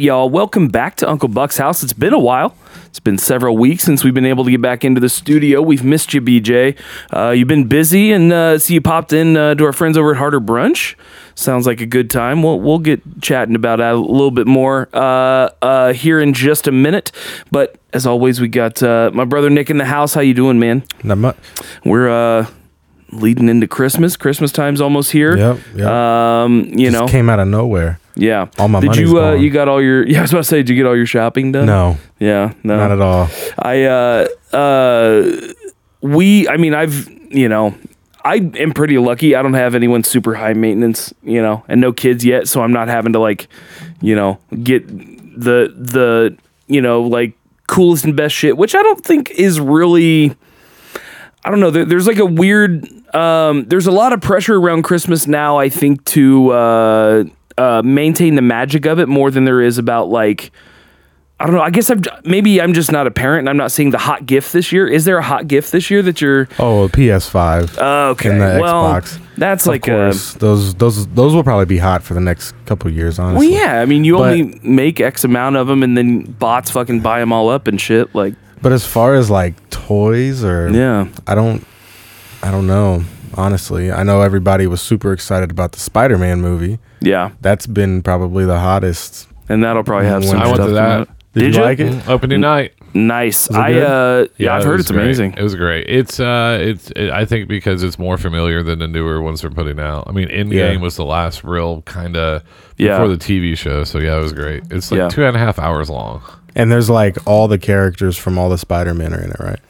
y'all. Welcome back to Uncle Buck's house. It's been a while. It's been several weeks since we've been able to get back into the studio. We've missed you, BJ. Uh, you've been busy, and uh, see you popped in uh, to our friends over at Harder Brunch. Sounds like a good time. We'll we'll get chatting about that a little bit more uh, uh, here in just a minute. But as always, we got uh, my brother Nick in the house. How you doing, man? Not much. We're uh, leading into Christmas. Christmas time's almost here. Yep, yep. Um, you know Just know, came out of nowhere. Yeah. all my Did you uh, gone. you got all your? Yeah, I was about to say, did you get all your shopping done? No, Yeah, no, not at all. I uh uh we I mean I've you know I am pretty lucky. I don't have anyone super high maintenance, you know, and no kids yet, so I'm not having to like, you know, get the the you know like coolest and best shit, which I don't think is really. I don't know. There, there's like a weird. Um, there's a lot of pressure around Christmas now. I think to uh, uh, maintain the magic of it more than there is about like. I don't know. I guess I'm maybe I'm just not a parent and I'm not seeing the hot gift this year. Is there a hot gift this year that you're Oh, a PS5. okay? and the well, Xbox. that's of like a those those those will probably be hot for the next couple of years. well, Honestly. yeah. I mean, you But- only make X amount of them, and then bots fucking buy them all up and shit. Like, But as far as like toys or yeah, I don't I don't know. Honestly, I know everybody was super excited about the Spider-Man movie. yeah, That's been probably the hottest. and that'll probably have some. I went to come that. Did, Did you you? like it? Mm, Opening night. Nice. I good? uh yeah, I've it heard it's great. amazing. It was great. It's uh, it's it, I think because it's more familiar than the newer ones they're putting out. I mean, Endgame Yeah. was the last real kind of Yeah. before the TV show. So yeah, it was great. It's like Yeah. two and a half hours long. And there's like all the characters from all the Spider-Man are in it, right?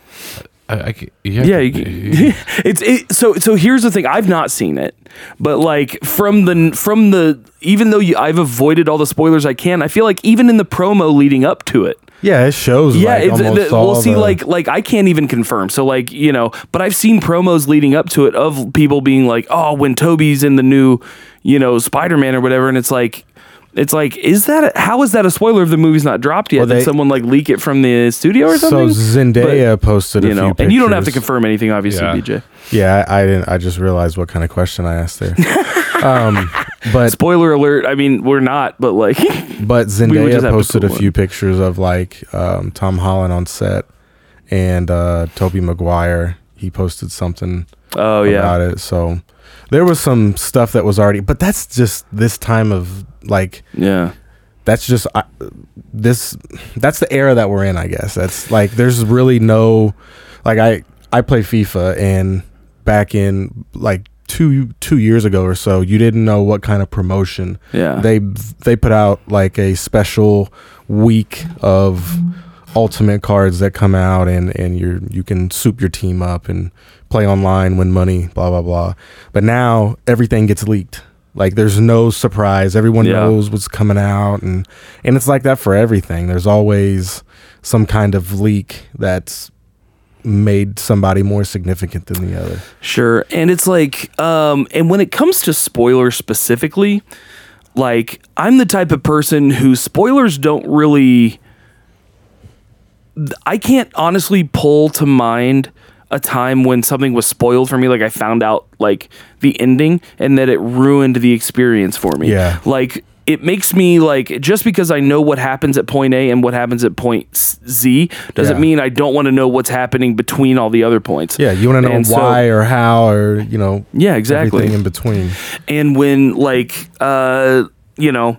I, I, ca- you Yeah, you, it's it, so so. Here's the thing: I've not seen it, but like from the from the even though you, I've avoided all the spoilers I can, I feel like even in the promo leading up to it, Yeah, it shows. yeah, like, it's, the, all we'll see. the- Like like I can't even confirm. So like you know, but I've seen promos leading up to it of people being like, oh, when Tobey's in the new, you know, Spider Man or whatever, and it's like. It's like, is that a, how is that a spoiler if the movie's not dropped yet? Well, Did someone like leak it from the studio or something? So something? Zendaya posted a you know, few pictures. and you don't have to confirm anything, obviously, Yeah. BJ. Yeah, I, I didn't. I just realized what kind of question I asked there. um, but Spoiler alert. I mean, we're not, but like, but We would just Zendaya have posted a put few pictures of like um, Tom Holland on set and uh, Tobey Maguire. He posted something oh yeah, about it. So there was some stuff that was already. But that's just this time of like. yeah, That's just I this. That's the era that we're in. I guess that's like. There's really no, like I I play FIFA and back in like two two years ago or so, you didn't know what kind of promotion yeah. they they put out like a special week of ultimate cards that come out and and you're you can soup your team up and play online win money blah blah blah but now everything gets leaked like there's no surprise everyone Yeah. knows what's coming out and and it's like that for everything there's always some kind of leak that's made somebody more significant than the other Sure. And it's like, um, and when it comes to spoilers specifically, like I'm the type of person who spoilers don't really. I can't honestly pull to mind a time when something was spoiled for me. Like I found out like the ending and that it ruined the experience for me. Yeah. Like it makes me like just because I know what happens at point A and what happens at point Z doesn't Yeah. mean I don't want to know what's happening between all the other points. yeah you want to know And so- why or how or you know Yeah, exactly. everything in between and when like uh you know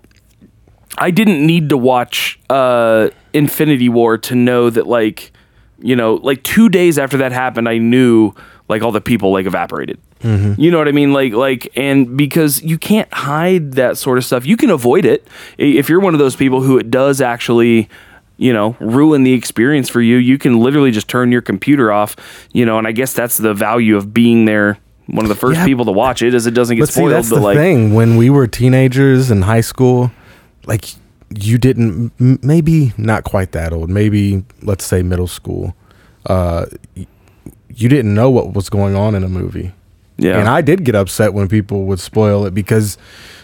i didn't need to watch uh infinity war to know that like you know like two days after that happened i knew like all the people like evaporated. Mm-hmm. You know what i mean? Like like and because you can't hide that sort of stuff. You can avoid it. If you're one of those people who it does actually you know ruin the experience for you you can literally just turn your computer off you know and i guess that's the value of being there one of the first Yeah. people to watch it is it doesn't get But see, spoiled that's but the like thing. When we were teenagers in high school, like you didn't, maybe not quite that old, maybe let's say middle school, uh, you didn't know what was going on in a movie. yeah And I did get upset when people would spoil it because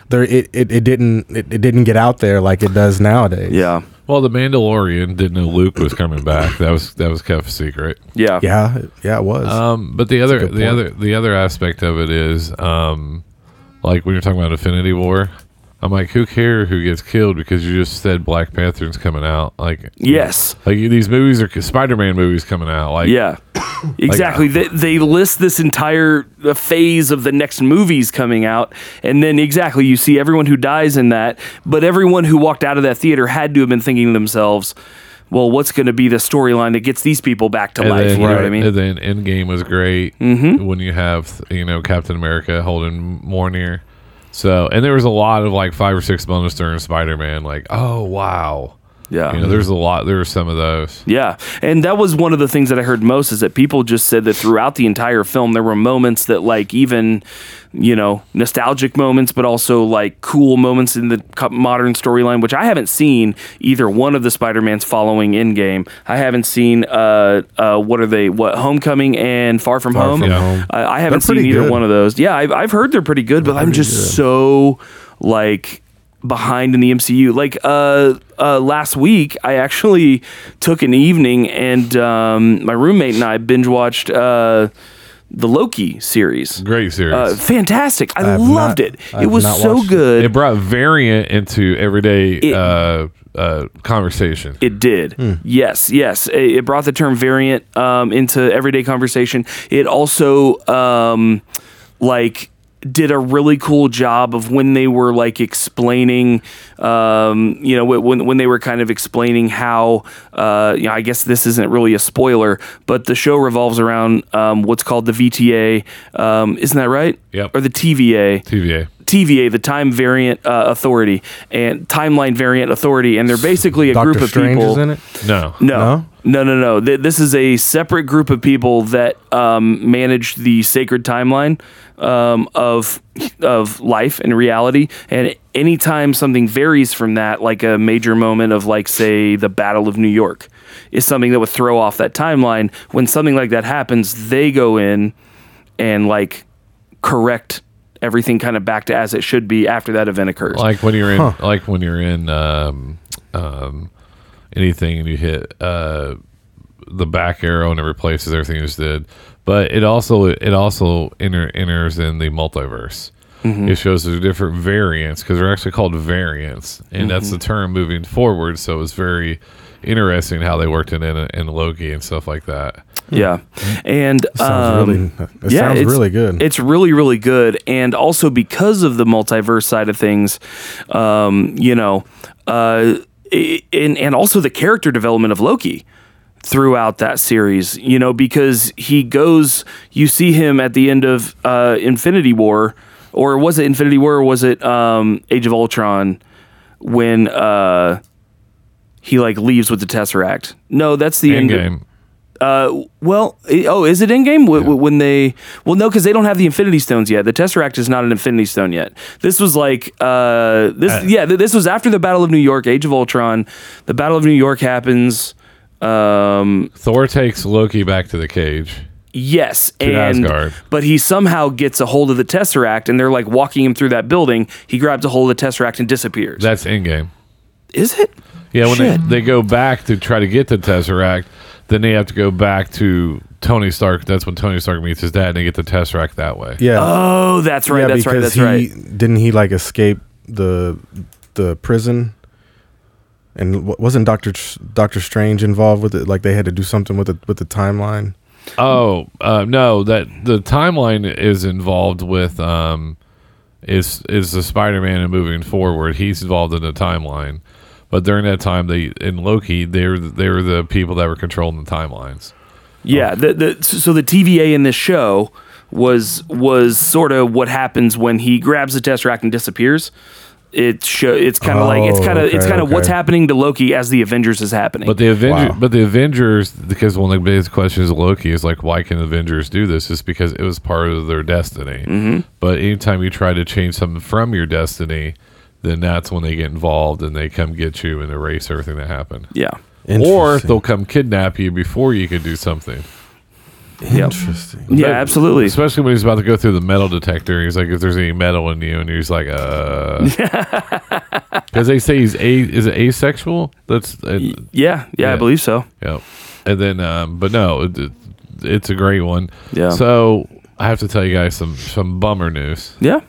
there it, it, it didn't it, it didn't get out there like it does nowadays. yeah Well, the Mandalorian didn't know Luke was coming back. That was that was kept a secret. yeah Yeah, yeah, it was. Um, but the other the point. other the other aspect of it is um, like when you're talking about Infinity War, I'm like, who cares who gets killed because you just said Black Panther's coming out? Like, Yes. like these movies are Spider-Man movies coming out. Like, Yeah. Exactly. they, they list this entire uh, phase of the next movies coming out, and then exactly you see everyone who dies in that, but everyone who walked out of that theater had to have been thinking to themselves, "Well, what's going to be the storyline that gets these people back to life?" then, you know what I mean? And then Endgame was great Mm-hmm. when you have you know Captain America holding Mjolnir. So and there was a lot of like five or six moments during Spider-Man. Like, oh wow, yeah. you know, there's a lot. There were some of those. Yeah, and that was one of the things that I heard most is that people just said that throughout the entire film there were moments that like even you know nostalgic moments, but also like cool moments in the modern storyline, which I haven't seen either one of the Spider Mans following Endgame. I haven't seen uh uh what are they what Homecoming and Far From Far Home. From Yeah. Home. I, I haven't seen either good. one of those. Yeah, I've, I've heard they're pretty good, but I'm just good. so like behind in the MCU. Like uh, uh, last week, I actually took an evening and um, my roommate and I binge watched uh, the Loki series. Great series. Uh, fantastic! I, have loved not- it. I it was so watched it. good. it brought variant into everyday It- uh, uh, conversation. It did. Hmm. Yes, yes. It, it brought the term variant um, into everyday conversation. It also um, like did a really cool job of when they were like explaining um, you know when when they were kind of explaining how uh, you know I guess this isn't really a spoiler but the show revolves around um, what's called the VTA um, isn't that right Yep. or the TVA TVA. TVA, the Time Variant uh, Authority, and Timeline Variant Authority, and they're basically a Doctor group of Strange people. is in it. No. No, no, no, no. No. Th- This is a separate group of people that um, manage the sacred timeline um, of of life and reality. And anytime something varies from that, like a major moment of, like, say, the Battle of New York, is something that would throw off that timeline. When something like that happens, they go in and like correct everything kind of back to as it should be after that event occurs. Like when you're in, like when you're in um, um, anything and you hit uh, the back arrow and it replaces everything you just did. But it also it also enter, enters in the multiverse. Mm-hmm. It shows the different variants because they're actually called variants, and that's Mm-hmm. the term moving forward. So it's very interesting how they worked it in in Loki and stuff like that. Yeah, and Sounds um, really. It yeah, sounds it's- really good. It's really, really good, and also because of the multiverse side of things, um, you know, uh, i- and and also the character development of Loki throughout that series, you know, because he goes, you see him at the end of uh, Infinity War, or was it Infinity War, or was it um, Age of Ultron, when uh, he like leaves with the Tesseract? No, that's the end. Uh, well, oh, is it Endgame when they? Well, no, because they don't have the Infinity Stones yet. The Tesseract is not an Infinity Stone yet. This was like, uh, this, Uh. yeah, th- this was after the Battle of New York, Age of Ultron. The Battle of New York happens. Um, Thor takes Loki back to the cage. yes, and Asgard. but he somehow gets a hold of the Tesseract, and they're like walking him through that building. He grabs a hold of the Tesseract and disappears. That's Endgame. is it? Yeah, when they, they go back to try to get the Tesseract, then they have to go back to Tony Stark. That's when Tony Stark meets his dad, and they get the Tesseract that way. yeah. Oh, that's right. yeah, that's right. That's he right. didn't he like escape the the prison, and wasn't Doctor Doctor Strange involved with it? Like they had to do something with it with the timeline. Oh uh, no, that the timeline is involved with um, is is the Spider-Man and moving forward. He's involved in the timeline, but during that time, they in Loki, they were they were the people that were controlling the timelines. Yeah, the, the so the TVA in this show was was sort of what happens when he grabs the Tesseract and disappears. It show it's kind of like it's Oh, kind of it's kind of what's happening to Loki as the Avengers is happening. But the Avenger, Wow. but the Avengers, because one of the biggest questions of Loki is like, why can Avengers do this? Is because it was part of their destiny. Mm-hmm. But anytime you try to change something from your destiny, then that's when they get involved and they come get you and erase everything that happened. yeah, Or they'll come kidnap you before you can do something. Yep. Interesting. yeah, absolutely. Especially when he's about to go through the metal detector. He's like, if there's any metal in you, and he's like, uh, because they say he's a is it asexual? That's uh, Yeah, yeah, I believe so. Yeah, and then, um, but no, it, it- it's a great one. Yeah. So I have to tell you guys some some bummer news. Yeah.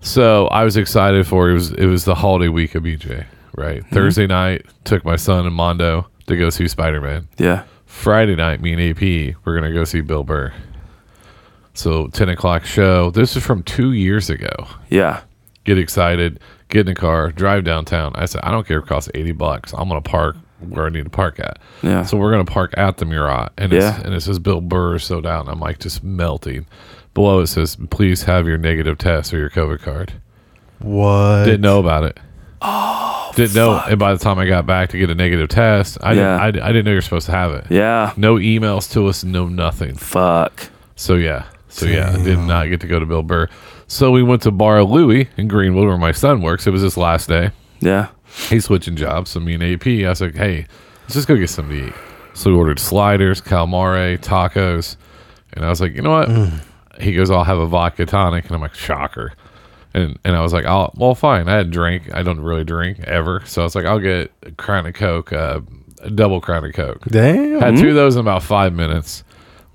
So I was excited for it. was it was the holiday week of BJ. Right. Mm-hmm. Thursday night took my son and Mondo to go see Spider Man. Yeah. Friday night, me and AP, we're gonna go see Bill Burr. So ten o'clock show. This is from two years ago. Yeah. Get excited, get in the car, drive downtown. I said, I don't care if it costs eighty bucks. I'm gonna park where I need to park at. Yeah. So we're gonna park at the Murat, and Yeah. it's, and it says Bill Burr so down. I'm like just melting. Below it says, please have your negative test or your COVID card. What? Didn't know about it. Oh, didn't know. And by the time I got back to get a negative test, I Yeah. didn't. I, I didn't know you're supposed to have it. Yeah. No emails to us, no nothing. Fuck. So yeah, so yeah, I did not get to go to Bill Burr. So we went to Bar Louie in Greenwood, where my son works. It was his last day. Yeah. He's switching jobs. So me and AP, I was like, hey, let's just go get something to eat. So we ordered sliders, calamari, tacos, and I was like, you know what? Mm. He goes, I'll have a vodka tonic, and I'm like, shocker. And and I was like, I'll well, fine. I had drink. I don't really drink ever, so I was like, I'll get a crown of Coke, uh, a double crown of Coke. Damn. Had two of those in about five minutes.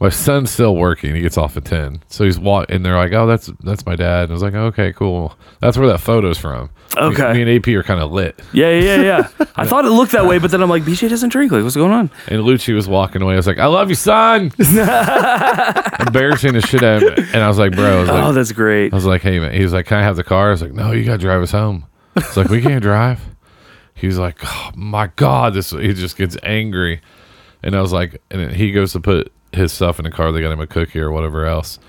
My son's still working. He gets off at ten, so he's wa- and they're like, "Oh, that's that's my dad." And I was like, "Okay, cool." That's where that photo's from. Okay. Me, me and AP are kind of lit. Yeah, yeah, yeah. I thought it looked that way, but then I'm like, BJ doesn't drink. Like, what's going on? And Lucci was walking away. I was like, "I love you, son." Embarrassing the shit out of me. And I was like, "Bro," I was like, Oh, that's great. I was like, "Hey, man." He was like, "Can I have the car?" I was like, "No, you got to drive us home." It's like we can't drive. He's like, "Oh my god!" This he just gets angry, and I was like, and he goes to put his stuff in the car. They got him a cookie or whatever else.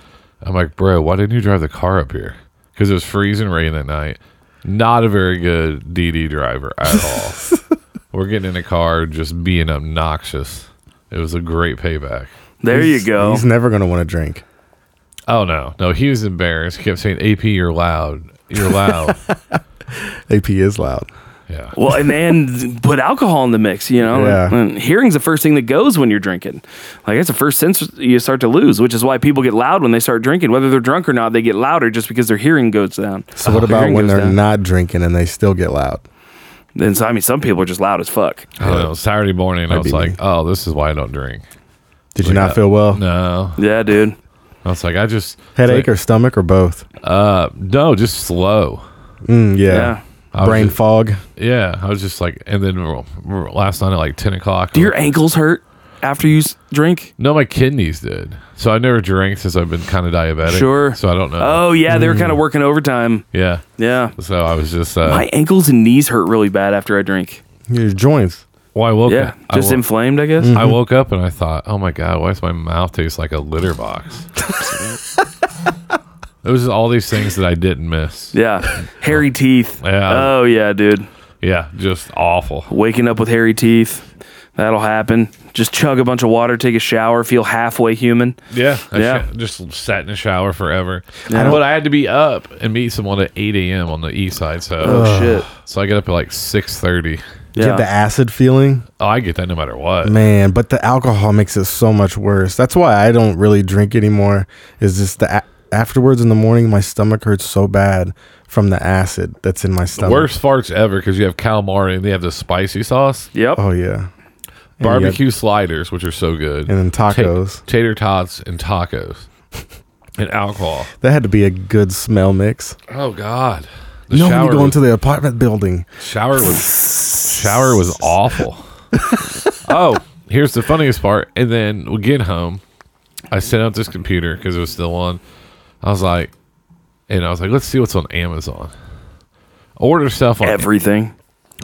I'm like, "Bro, why didn't you drive the car up here?" Because it was freezing rain at night. Not a very good DD driver at all. We're getting in a car just being obnoxious. It was a great payback. There you go. He's never gonna want to drink. Oh no, no, he was embarrassed. He kept saying, "AP, you're loud. You're loud." AP is loud. Yeah. Well, and then put alcohol in the mix, you know. Yeah. And hearing's the first thing that goes when you're drinking. Like it's the first sense you start to lose, which is why people get loud when they start drinking. Whether they're drunk or not, they get louder just because their hearing goes down. So what Their about when they're down. not drinking and they still get loud? Then so I mean, some people are just loud as fuck. I don't know. Saturday morning, I was like, me. "Oh, this is why I don't drink." Did you not that. feel well? No, Yeah, dude. I was like, I just Headache like, or stomach or both? uh, no, just slow. Mm, yeah. Yeah. I Brain just- fog. Yeah, I was just like, and then r- r- last night at like ten o'clock. Do your ankles hurt after you drink? no, my kidneys did. So I never drank since I've been kind of diabetic. Sure. So I don't know. Oh yeah, Mm. they were kind of working overtime. Yeah. Yeah. So I was just. Uh, My ankles and knees hurt really bad after I drink. Your joints. well, I woke Yeah, up. I just inflamed, I guess. I woke up and I thought, oh my god, why does my mouth taste like a litter box? it was just all these things that I didn't miss. Yeah, hairy teeth. Yeah. Oh yeah, dude. Yeah, just awful. Waking up with hairy teeth. That'll happen. Just chug a bunch of water, take a shower, feel halfway human. Yeah, Yeah. sh- just sat in the shower forever. Yeah. But I had to be up and meet someone at eight a.m. on the east side. So, Oh shit. so I get up at like six thirty. Get Yeah. the acid feeling, Oh, I get that no matter what. man. But the alcohol makes it so much worse. That's why I don't really drink anymore. Is just the a- afterwards in the morning, my stomach hurts so bad from the acid that's in my stomach. Worst farts ever because you have calamari and they have the spicy sauce, Yep. Oh yeah. And you barbecue sliders, which are so good, and then ta- tacos. tater tots, and tacos, and alcohol. That had to be a good smell mix. Oh God, the No, when you go was- into the apartment building. shower was shower was awful. oh, here's the funniest part. And then we get home. I set out this computer because it was still on. I was like, and I was like, let's see what's on Amazon. Order stuff on Everything.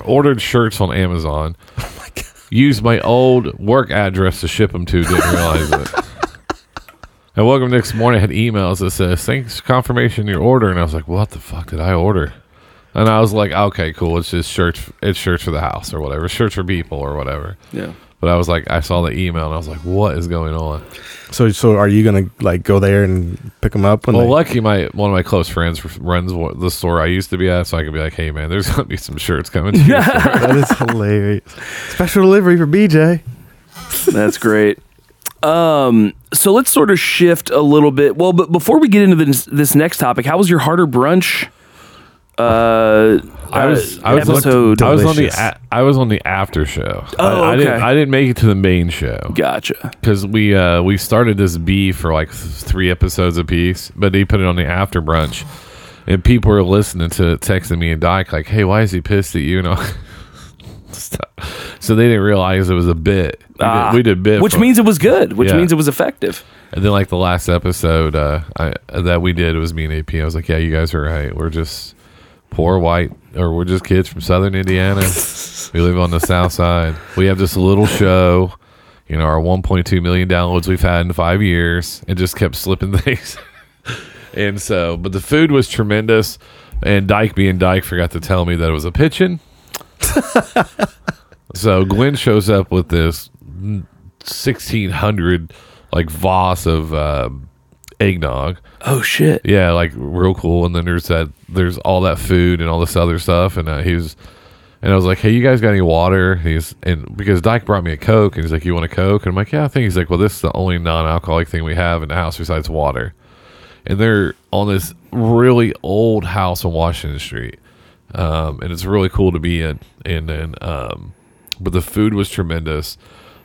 ordered shirts on Amazon. Oh my god! Used my old work address to ship them to. Didn't realize it. And woke up next morning. I Had emails that says thanks confirmation your order, and I was like, what the fuck did I order? And I was like, okay, cool. It's just shirts. It's shirts for the house or whatever. Shirts for people or whatever. Yeah. But I was like, I saw the email and I was like, what is going on? So, so are you gonna like go there and pick them up when Well, they? lucky my one of my close friends runs the store I used to be at, so I could be like, hey man, there's gonna be some shirts coming. To your store. that is hilarious. Special delivery for BJ. That's great. Um, so let's sort of shift a little bit. Well, but before we get into this, this next topic, how was your harder brunch? Uh, I was I was episode. on, I was on the delicious. a, I was on the after show. Oh, I, I didn't okay. I didn't make it to the main show gotcha. because we uh we started this B for like th- three episodes apiece, but he put it on the after brunch, and people were listening to it, texting me and Dyke like, "Hey, why is he pissed at you?" You know. so they didn't realize it was a bit. We, Ah, did, we did bit, which means it was good, which Yeah. means it was effective. And then like the last episode uh, I, that we did it was me and AP. I was like, "Yeah, you guys are right. We're just poor white, or we're just kids from Southern Indiana. we live on the South Side. We have this little show." You know, our 1.2 million downloads we've had in five years, and just kept slipping things. and so, but the food was tremendous. And Dyke being Dyke forgot to tell me that it was a pitching. so Gwen shows up with this 1600 like Voss of um, eggnog. Oh shit! Yeah, like real cool. And then there's that, there's all that food and all this other stuff. And uh, he was, and I was like, "Hey, you guys got any water?" He's and because Dyke brought me a Coke, and he's like, "You want a Coke?" And I'm like, "Yeah, I think." He's like, "Well, this is the only non-alcoholic thing we have in the house besides water." And they're on this really old house on Washington Street, um, and it's really cool to be in. And then, um, but the food was tremendous.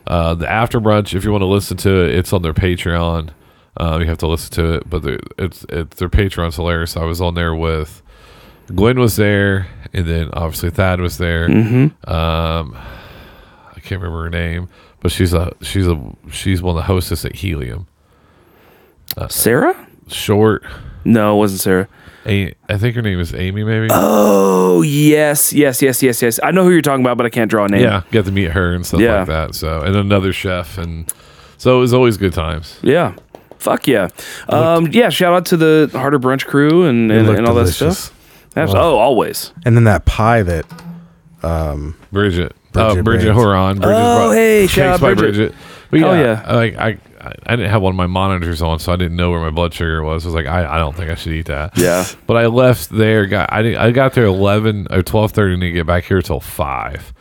Uh, the after brunch, if you want to listen to it, it's on their Patreon. Uh, you have to listen to it, but the, it's it's their Patreon's hilarious. I was on there with Gwen was there, and then obviously Thad was there. Mm-hmm. Um, I can't remember her name, but she's a she's a she's one of the hostess at Helium. Sarah? Short, No, it wasn't Sarah. A- I think her name is Amy, maybe. Oh yes, yes, yes, yes, yes. I know who you're talking about, but I can't draw a name. yeah, got to meet her and stuff Yeah. like that. So, and another chef, and so it was always good times. Yeah. Fuck yeah. Um, yeah, shout out to the Harder Brunch crew and, and, looked and all delicious. that stuff. Abs- Oh, always. And then that pie that um, Bridget. oh, Bridget Bridget Brands. Horan. Bridget's Oh, brought- hey, shout out by Bridget. But Hell yeah, yeah. Like I, I, I didn't have one of my monitors on, so I didn't know where my blood sugar was. I was like, I, I don't think I should eat that. Yeah. But I left there. Got I, didn't- I got there eleven or twelve thirty, and didn't get back here till five.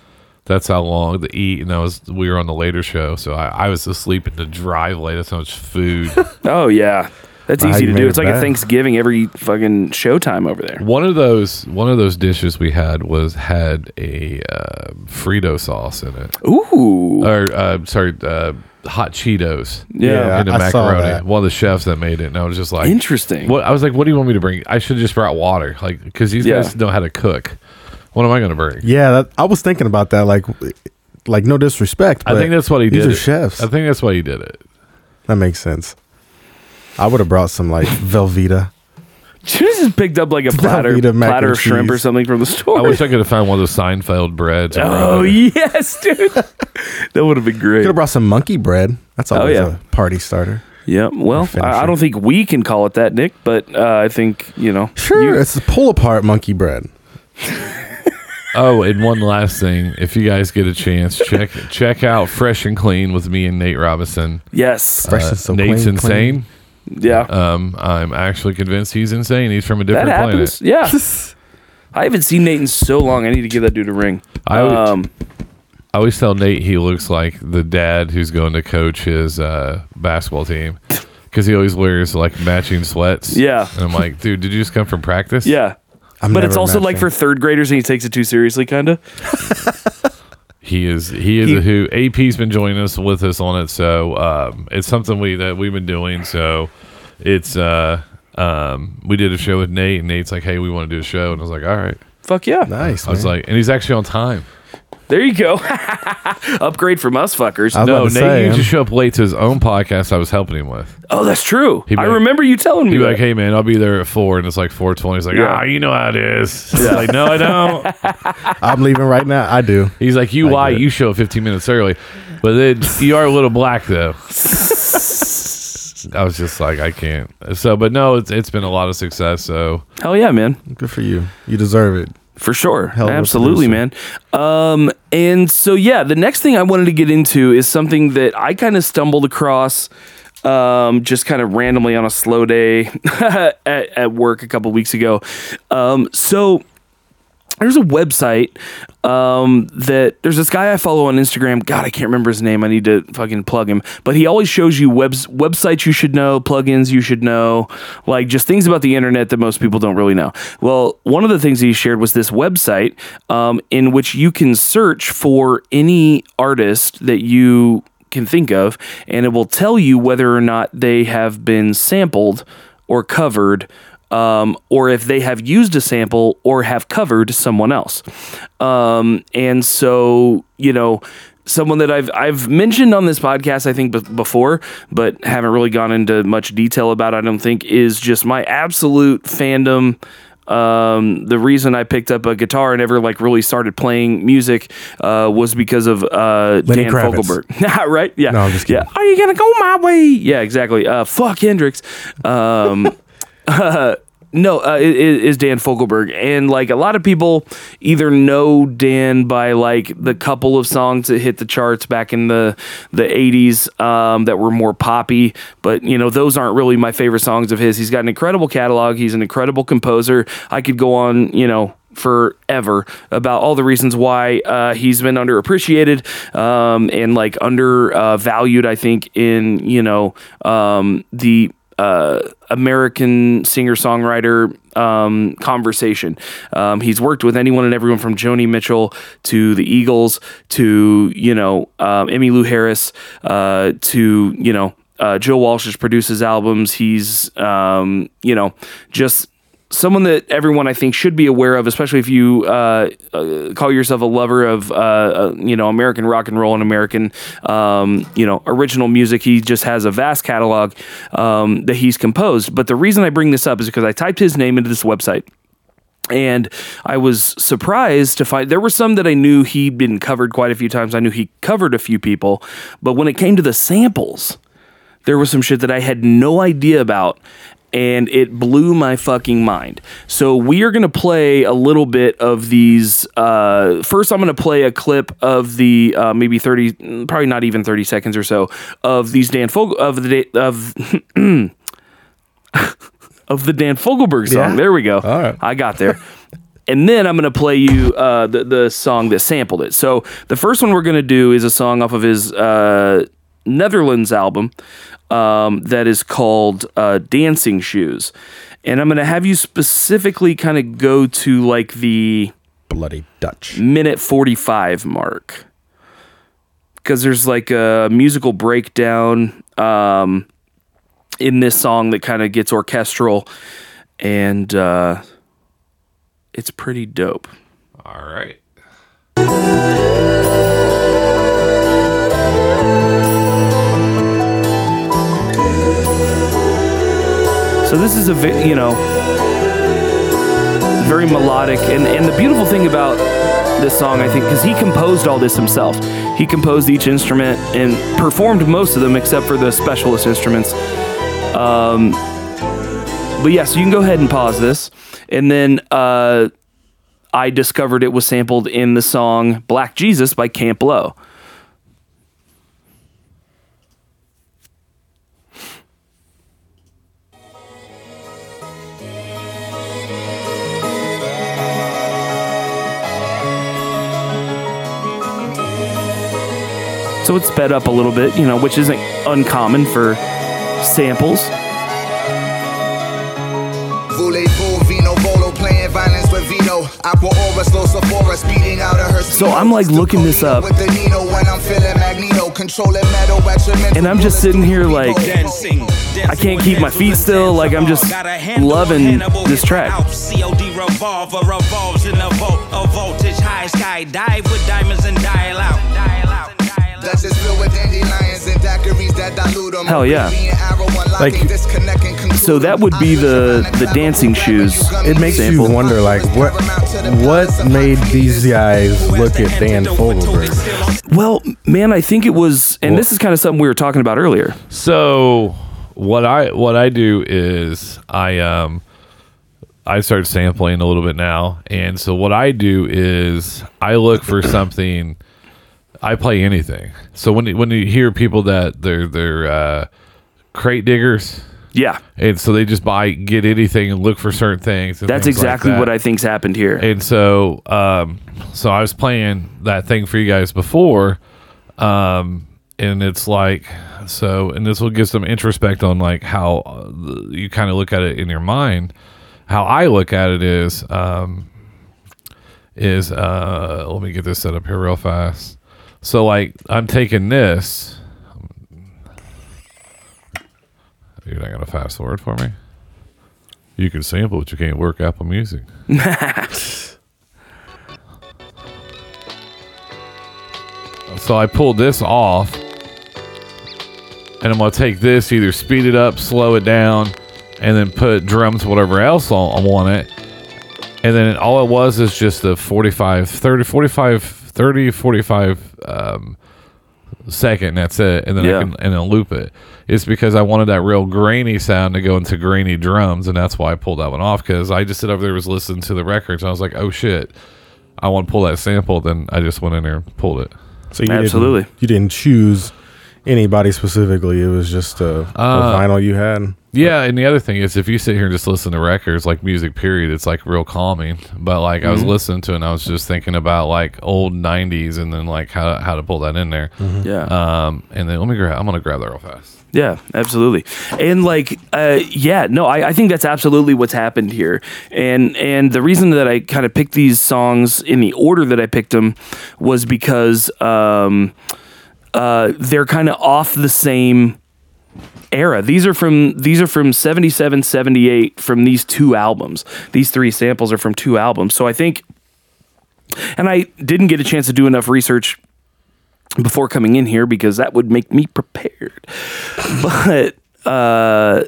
That's how long to eat, and I was we were on the later show, so I, I was asleep in the driveway. That's how much food. Oh yeah. That's Wow, easy to made do. it It's like a. Thanksgiving every fucking showtime over there. one of those one of those dishes we had was had a uh, Frito sauce in it, Ooh. or uh, sorry, uh, hot Cheetos. yeah. Yeah. into I saw macaroni. that. One of the chefs that made it, and I was just like, Interesting. What I was like, what do you want me to bring? I should have just brought water, like because these Yeah. guys know how to cook. What am I going to bring? Yeah, that, I was thinking about that. Like, like no disrespect. I think that's what he these did. are it. chefs. I think that's why he did it. that makes sense. I would have brought some like Velveeta. Should have just picked up like a platter, Velveeta mac platter and of shrimp or cheese. something from the store. I wish I could have found one of those Seinfeld breads. oh it. yes, dude. that would have been great. Could have brought some monkey bread. That's always Oh, yeah. a party starter. Yeah. Well. I, I don't think we can call it that, Nick, but uh, I think you know. Sure, you- it's a pull apart monkey bread. Oh, and one last thing, if you guys get a chance, check check out Fresh and Clean with me and Nate Robinson. yes. Fresh Uh, and so Nate's clean, insane. Yeah. Um, I'm actually convinced he's insane. He's from a that different happens. planet. Yeah. I haven't seen Nate in so long. I need to give that dude a ring. I would- um, I always tell Nate he looks like the dad who's going to coach his uh, basketball team because he always wears like matching sweats. Yeah. and I'm like, dude, did you just come from practice? yeah. I'm but it's also like matching. for third graders and he takes it too seriously, kind of. he is. He is He- a who. AP's been joining us with us on it, so um, it's something we that we've been doing. So it's uh, um, we did a show with Nate, and Nate's like, hey, we want to do a show, and I was like, all right. Fuck yeah. nice. I was man. like, and he's actually on time. There you go. Upgrade from us fuckers. I was No, about Nate to say, used to show up late to his own podcast. I was helping him with. oh, that's true. He'd be I like- remember you telling me He'd be that. like, "Hey man, I'll be there at four, and it's like four twenty. He's like, Yeah. "Ah, you know how it is." He's like, "No, I don't." I'm leaving right now. I do. He's like, "You I lie, you show up fifteen minutes early, but then you are a little black though." I was just like, I can't. So, but no, it's it's been a lot of success. So, Hell yeah, man. Good for you. You deserve it. For sure. Hell Absolutely, man. Um, and so, yeah, the next thing I wanted to get into is something that I kind of stumbled across um, just kind of randomly on a slow day at, at work a couple weeks ago. Um, so, there's a website um, that there's this guy I follow on Instagram. God, I can't remember his name. I need to fucking plug him. But he always shows you webs websites you should know, plugins you should know, like just things about the internet that most people don't really know. Well, one of the things he shared was this website um, in which you can search for any artist that you can think of, and it will tell you whether or not they have been sampled or covered um, or if they have used a sample or have covered someone else. Um, and so, you know, someone that I've I've mentioned on this podcast I think b- before, but haven't really gone into much detail about. I don't think is just my absolute fandom. Um, the reason I picked up a guitar and ever like really started playing music uh, was because of uh, Dan Kravitz. Fogelberg. right? Yeah. No, I'm just yeah. kidding. Are you gonna go my way? Yeah, exactly. Uh, fuck Hendrix. Um, no, uh, it, it is Dan Fogelberg, and like a lot of people either know Dan by like the couple of songs that hit the charts back in the the '80s um, that were more poppy, but you know those aren't really my favorite songs of his. He's got an incredible catalog. He's an incredible composer. I could go on, you know, forever about all the reasons why uh, he's been underappreciated um, and like undervalued. I think in you know um, the uh, American singer songwriter um, conversation. Um, he's worked with anyone and everyone from Joni Mitchell to the Eagles to you know um, Emmylou Harris uh, to you know. Uh, Joe Walsh his albums. He's, um, you know, just someone that everyone I think should be aware of, especially if you uh, uh, call yourself a lover of uh, uh, you know American rock and roll and American um, you know original music. He just has a vast catalog um, that he's composed. But the reason I bring this up is because I typed his name into this website. And I was surprised to find there were some that I knew he'd been covered quite a few times. I knew he covered a few people, but when it came to the samples, there was some shit that I had no idea about and it blew my fucking mind. So we are going to play a little bit of these uh, first I'm going to play a clip of the uh, maybe 30 probably not even 30 seconds or so of these Dan Fogel of the of of the Dan Fogelberg song. Yeah. There we go. All right. I got there. And then I'm going to play you uh, the, the song that sampled it. So the first one we're going to do is a song off of his uh, Nether Lands album um, that is called uh, Dancing Shoes. And I'm going to have you specifically kind of go to like the Bloody Dutch. minute 45 mark because there's like a musical breakdown um, in this song that kind of gets orchestral and uh, it's pretty dope. All right. So this is a you know very melodic and and the beautiful thing about this song I think because he composed all this himself. He composed each instrument and performed most of them except for the specialist instruments. Um, but yes, you can go ahead and pause this, and then uh, I discovered it was sampled in the song "Black Jesus" by Camp Lo. So it's sped up a little bit, you know, which isn't uncommon for samples. Voulez-vous vino bolo playing violence with Vino Aqua aura slow Sephora speeding out of her So I'm, like, looking this up. with the Nino when I'm feeling Magneto controlling metal at your mental And I'm just sitting here like, I can't keep my feet still. Like I'm just loving this track. COD revolver revolves in a volt, a voltage high sky dive with diamonds and dial out. Hell yeah. Being arrow unlocking, Like- disconnecting, conclude So that would be the the dancing shoes. It makes sample. you wonder, like, what what made these guys look at Dan Fogelberg? Well, man, I think it was, and Well- this is kind of something we were talking about earlier. So what I what I do is I um I start sampling a little bit now, and so what I do is I look for something. I play anything. So when you- when you hear people that they're they're uh, crate diggers, Yeah, and so they just buy get anything and look for certain things. that's things like exactly that. what I think's happened here. And so, um, so I was playing that thing for you guys before, um, and it's like, so, and this will give some introspect on like how uh, you kind of look at it in your mind. How I look at it is, um, is uh, let me get this set up here real fast. So, like, I'm taking this. You're not gonna fast forward for me. You can sample, but you can't work Apple Music. so I pulled this off, and I'm gonna take this, either speed it up, slow it down, and then put drums, whatever else on, on it. And then all it was is just a 45, 30, 45, 30, 45 um, second. That's it. And then Yeah. I can and then loop it. It's because I wanted that real grainy sound to go into grainy drums, and that's why I pulled that one off. Because I just sit over there was listening to the records, and I was like, oh shit, I want to pull that sample. Then I just went in there and pulled it. So you Absolutely. Didn't, you didn't choose anybody specifically. It was just a, a Uh, vinyl you had. Yeah, and the other thing is, if you sit here and just listen to records, like music, period, it's like real calming. But like I was listening to it, and I was just thinking about like old '90s, and then like how how to pull that in there. Yeah. Um, and then let me grab. I'm gonna grab that real fast. Yeah, absolutely. And like, uh, yeah, no, I, I think that's absolutely what's happened here. And and the reason that I kind of picked these songs in the order that I picked them was because um, uh, they're kind of off the same era. These are from these are from 77, 78 from these two albums. These three samples are from two albums. So I think and I didn't get a chance to do enough research before coming in here because that would make me prepared. But uh,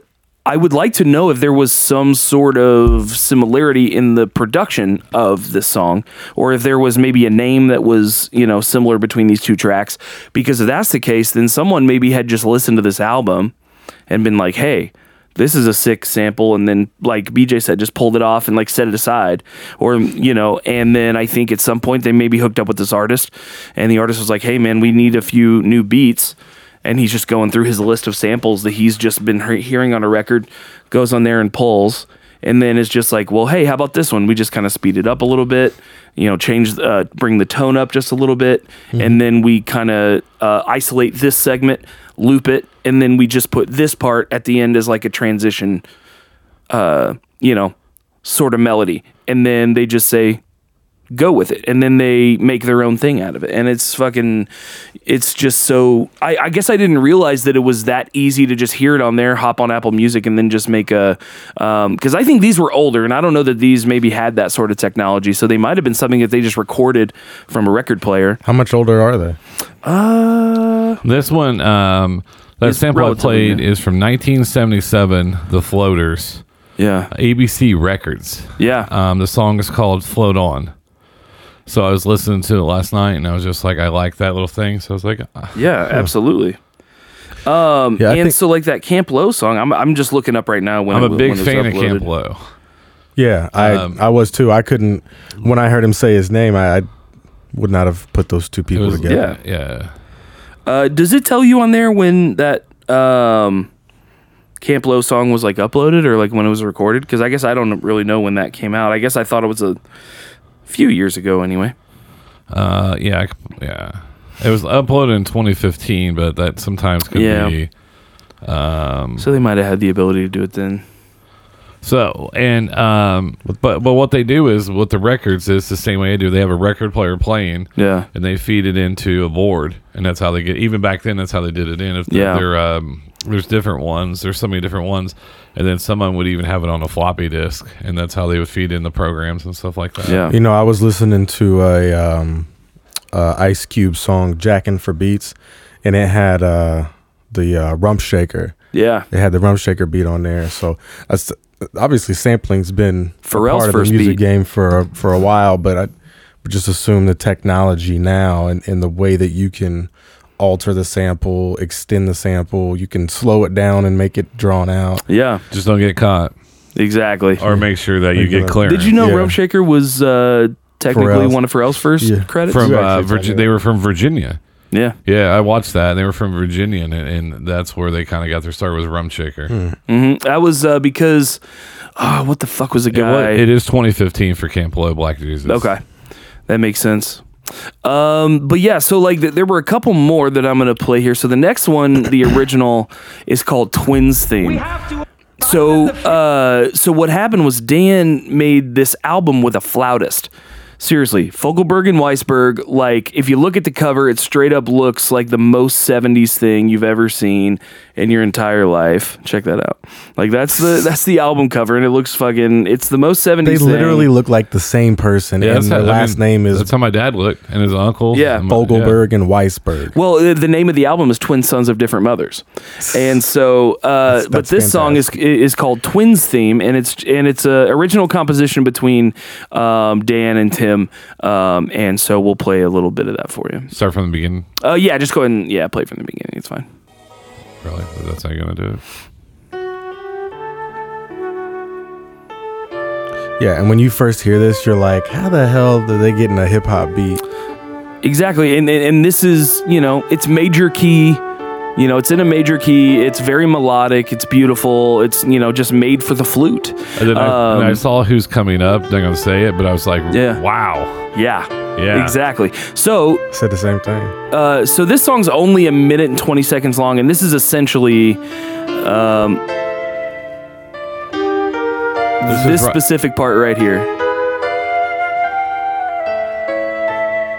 I would like to know if there was some sort of similarity in the production of this song, or if there was maybe a name that was you know similar between these two tracks. Because if that's the case, then someone maybe had just listened to this album and been like, "Hey." This is a sick sample, and then like BJ said, just pulled it off and like set it aside, or you know, and then I think at some point they maybe hooked up with this artist, and the artist was like, "Hey man, we need a few new beats," and he's just going through his list of samples that he's just been he- hearing on a record, goes on there and pulls, and then it's just like, well, hey, how about this one? We just kind of speed it up a little bit, you know, change, uh, bring the tone up just a little bit, and then we kind of uh, isolate this segment, loop it, and then we just put this part at the end as like a transition, uh, you know, sort of melody, and then they just say, go with it and then they make their own thing out of it and it's fucking it's just so I, I guess i didn't realize that it was that easy to just hear it on there hop on apple music and then just make a because i think these were older and i don't know that these maybe had that sort of technology so they might have been something that they just recorded from a record player How much older are they? uh This one, um, that sample I played new. is from 1977, The Floaters, yeah ABC Records. yeah Um, the song is called "Float On." So I was listening to it last night, and I was just like, I like that little thing. So I was like, ah. yeah absolutely um Yeah, and think- so like that Camp Lo song i'm, I'm just looking up right now when I'm it a big when it was fan of. Camp Lo. Yeah, I Um, I was too. I couldn't when I heard him say his name. I, I would not have put those two people was, together. yeah, yeah. Uh, does it tell you on there when that um, Camp Lo song was like uploaded or like when it was recorded? Because I guess I don't really know when that came out. I guess I thought it was a few years ago anyway. Uh, yeah, I yeah. It was uploaded in 2015, but that sometimes could Yeah. be. Um, So they might have had the ability to do it then. So and um, but but what they do is with the records is the same way they do. They have a record player playing, Yeah. and they feed it into a board, and that's how they get. Even back then, that's how they did it in. If Yeah. they're, um, there's different ones. There's so many different ones, and then someone would even have it on a floppy disk, and that's how they would feed in the programs and stuff like that. Yeah. You know, I was listening to a um, uh, Ice Cube song, "Jackin' for Beats," and it had uh, the uh, Rump Shaker. Yeah. It had the Rump Shaker beat on there. So that's obviously sampling's been a Pharrell's part of the music beat. game for a, for a while, but I would just assume the technology now and, and the way that you can alter the sample, extend the sample, you can slow it down and make it drawn out. Yeah. Just don't get caught, Exactly. or make sure that you get that. clearance. Did you know Yeah. Rump Shaker was uh, technically Pharrell's. one of Pharrell's first Yeah. credits? from uh, actually told me Virginia? They were from Virginia. yeah. Yeah, I watched that. and They were from Virginia, and, and that's where they kind of got their start. Was Rump Shaker. hmm That was uh, because, oh, what the fuck was the It, wa- guy? it is 2015 for Camp Lo Black Jesus. Okay, that makes sense. Um, but yeah, so like th- there were a couple more that I'm gonna play here. So the next one, the original, is called Twins Theme. So, uh, so what happened was Dan made this album with a flautist. Seriously, Fogelberg and Weisberg, like if you look at the cover, it straight up looks like the most 70s thing you've ever seen in your entire life. Check that out. Like that's the that's the album cover and it looks fucking it's the most 70s They thing. literally look like the same person, and that's their how- I last mean, name is That's how my dad looked, and his uncle. Yeah. um, Fogelberg and Weisberg. Well, the name of the album is Twin Sons of Different Mothers, and so, uh, That's- but that's this song is is called Twins Theme, and it's and it's a original composition between um, Dan and Tim, um, and so we'll play a little bit of that for you. Start from the beginning. Uh, yeah, just go ahead and yeah, play from the beginning. It's fine. Really, but that's how you're gonna do it. Yeah, and when you first hear this, you're like, how the hell did they get in a hip hop beat? Exactly, and, and and this is you know it's major key. You know, it's in a major key. It's very melodic. It's beautiful. It's you know just made for the flute. And then I, and I Um, saw who's coming up. Not gonna say it, but I was like, Yeah. wow. Yeah, Yeah. exactly. So Said the same thing. Uh, so this song's only a minute and 20 seconds long, and this is essentially um, This, this is ri- specific part right here.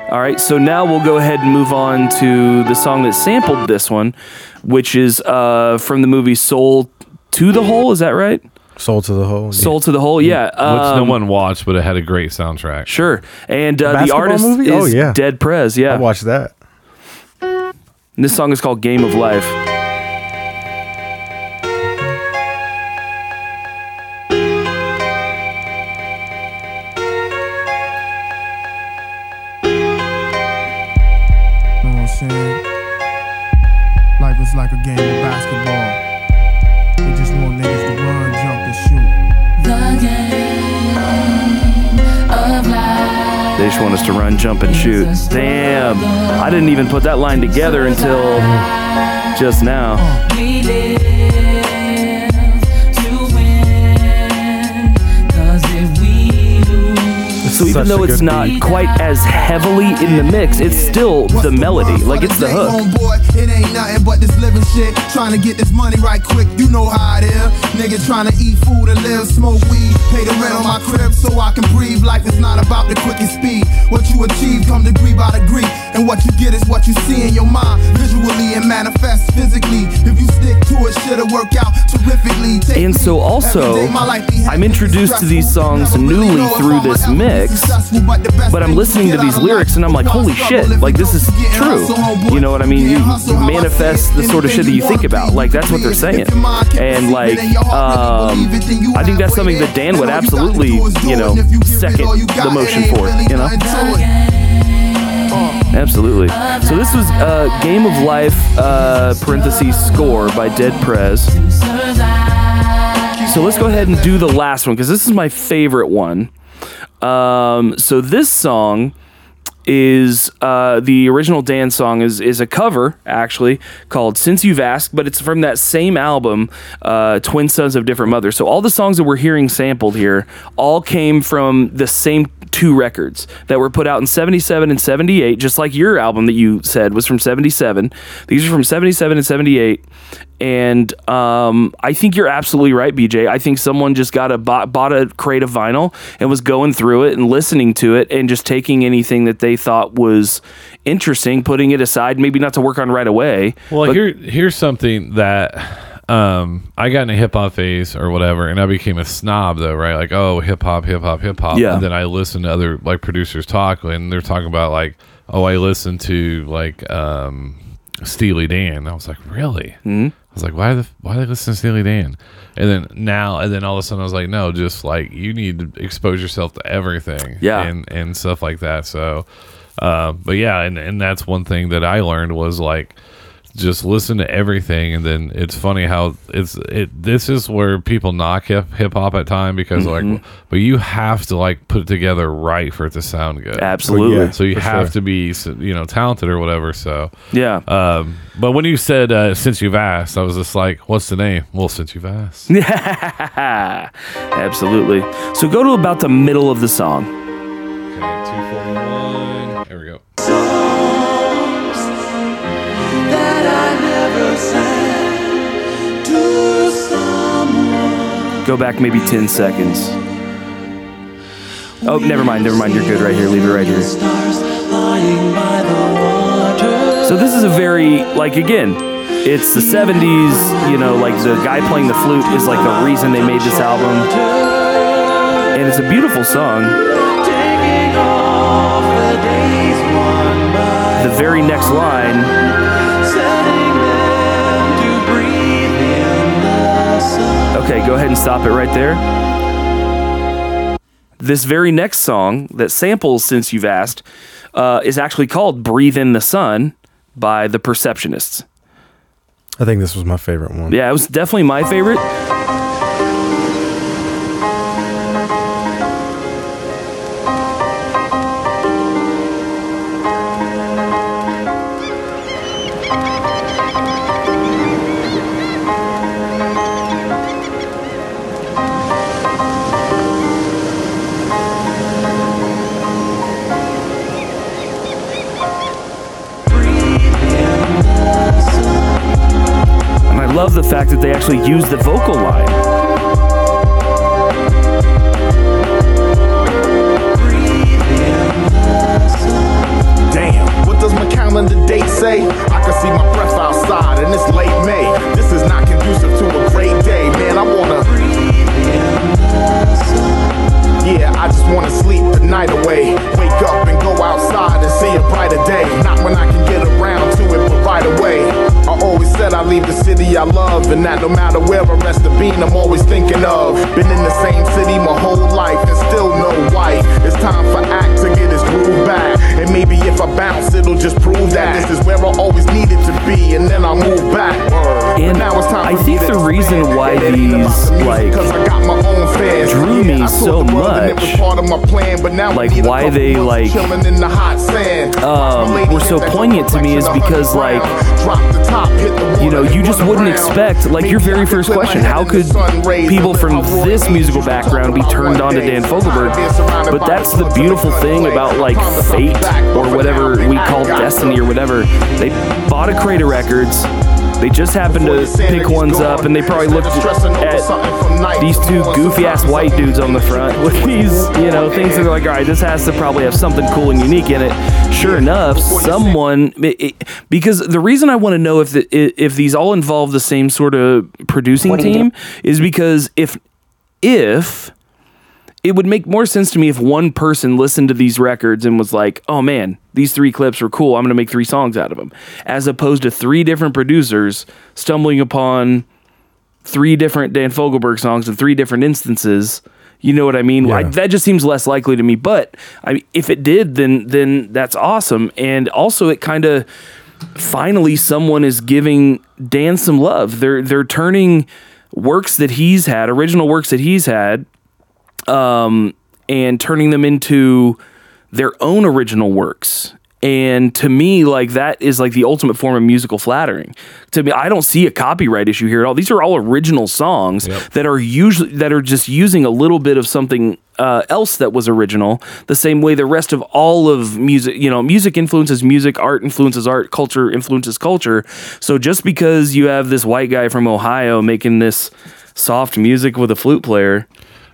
All right, so now we'll go ahead and move on to the song that sampled this one, which is uh, from the movie Soul to the Hole. Is that right? Soul to the whole. Soul to the Hole. Yeah. which no um, one watched, but it had a great soundtrack. Sure. And uh, the Basketball artist movie? is Oh, yeah. Dead Prez. Yeah. I watched that. And this song is called Game of Life. Jump, and shoot. Damn. I didn't even put that line together until just now. Lose, So even Such though it's not beat. quite as heavily in the mix, it's still the melody. Like it's the hook. Homeboy, it ain't nothing but this living shit. Trying to get this money right quick, you know how it is. Niggas trying to eat food and live, smoke weed, pay the rent on my crib so I can breathe. Life is not about the quickest speed. What you achieve come degree by degree, and what you get is what you see in your mind, visually and manifest physically. If you stick to it, shit'll work out terrifically. Take And so also, every day, my life I'm introduced to these songs newly through this mix, but I'm listening to these lyrics and I'm like, holy shit, like this is If you don't true. You know what I mean? You, you manifest the sort of shit that you think about. Like that's what they're saying. And like, um, I think that's something that Dan would absolutely, you know, second the motion for, you know? Absolutely. So this was uh, Game of Life, uh, parentheses, score by Dead Prez. So let's go ahead and do the last one because this is my favorite one. Um, so this song is uh, the original Dan song is is a cover actually called "Since You've Asked," but it's from that same album, uh, "Twin Sons of Different Mothers." So all the songs that we're hearing sampled here all came from the same two records that were put out in 77 and 78 just like your album that you said was from 77 these are from 77 and 78 and um, I think you're absolutely right, BJ. I think someone just got a bought, bought a crate of vinyl and was going through it and listening to it and just taking anything that they thought was interesting, putting it aside, maybe not to work on right away. Well, but- here here's something that um I got in a hip hop phase or whatever, and I became a snob though, right? Like, oh, hip hop, hip hop, hip hop. Yeah. And then I listened to other like producers talk, and they're talking about like, oh, I listen to like um Steely Dan. I was like, really? Mm-hmm. I was like, why the why they listen to Steely Dan? And then now, and then all of a sudden, I was like, no, just like you need to expose yourself to everything, Yeah. and and stuff like that. So, uh, but yeah, and and that's one thing that I learned was like just listen to everything and then it's funny how it's it this is where people knock hip hip hop at time because Mm-hmm. like but you have to like put it together right for it to sound good Absolutely. Yeah. so you have sure. to be you know talented or whatever so Yeah. um but when you said uh, since you've asked i was just like what's the name well since you've asked yeah Absolutely. So go to about the middle of the song. okay Go back maybe 10 seconds. Oh, never mind, never mind. You're good right here. Leave it right here. So this is a very like again, it's the 70s. You know, like the guy playing the flute is like the reason they made this album, and it's a beautiful song. The very next line. Okay, go ahead and stop it right there. This very next song that samples Since You've Asked uh, is actually called Breathe in the Sun by the Perceptionists. I think this was my favorite one. Yeah, it was definitely my favorite. The fact that they actually use the vocal line. Damn, what does my calendar date say? I can see my breath outside and it's late May. This is not conducive to a great day, man. I wanna. Yeah, I just wanna sleep the night away. Wake up and go outside and see a brighter day. Not when I can get around to it, but right away. I always said I leave the city I love, and that no matter where I rest the bean, I'm always thinking of. Been in the same city my whole life and still no wife. It's time for act to get his groove back. And maybe if I bounce, it'll just prove that this is where I always needed to be, and then I'll move back. But And now it's time I for think to the reason why It ain't about these, like, 'cause I got my own fans. drew me Yeah, so the world and it was much, part of my plan, but now like, why they, like, chilling in the hot sand. um, were so poignant to me is because, like. Drop the top, hit the you know, you just wouldn't expect, like, your very first question, how could people from this musical background be turned on to Dan. Fogelberg? But that's the beautiful thing about, like, Promise I'll be fate or whatever we call destiny or whatever. They bought a crate of records. They just happened to pick ones up, and they probably looked at these two goofy ass white dudes on the front with these, you know, things. And they're like, all right, this has to probably have something cool and unique in it. Sure enough, someone it, it- because the reason I want to know if the, if these all involve the same sort of producing team is because if if it would make more sense to me if one person listened to these records and was like, "Oh man, these three clips are cool. I'm going to make three songs out of them," as opposed to three different producers stumbling upon three different Dan Fogelberg songs in three different instances. You know what I mean? I, that just seems less likely to me. But I, if it did, then then that's awesome. And also, it kind of finally someone is giving Dan some love. They're they're turning works that he's had, original works that he's had, um, and turning them into their own original works. And to me, like that is like the ultimate form of musical flattering. To me, I don't see a copyright issue here at all. These are all original songs that are usually that are just using a little bit of something uh, else that was original. The same way the rest of all of music, you know, music influences music, art influences art, culture influences culture. So just because you have this white guy from Ohio making this soft music with a flute player,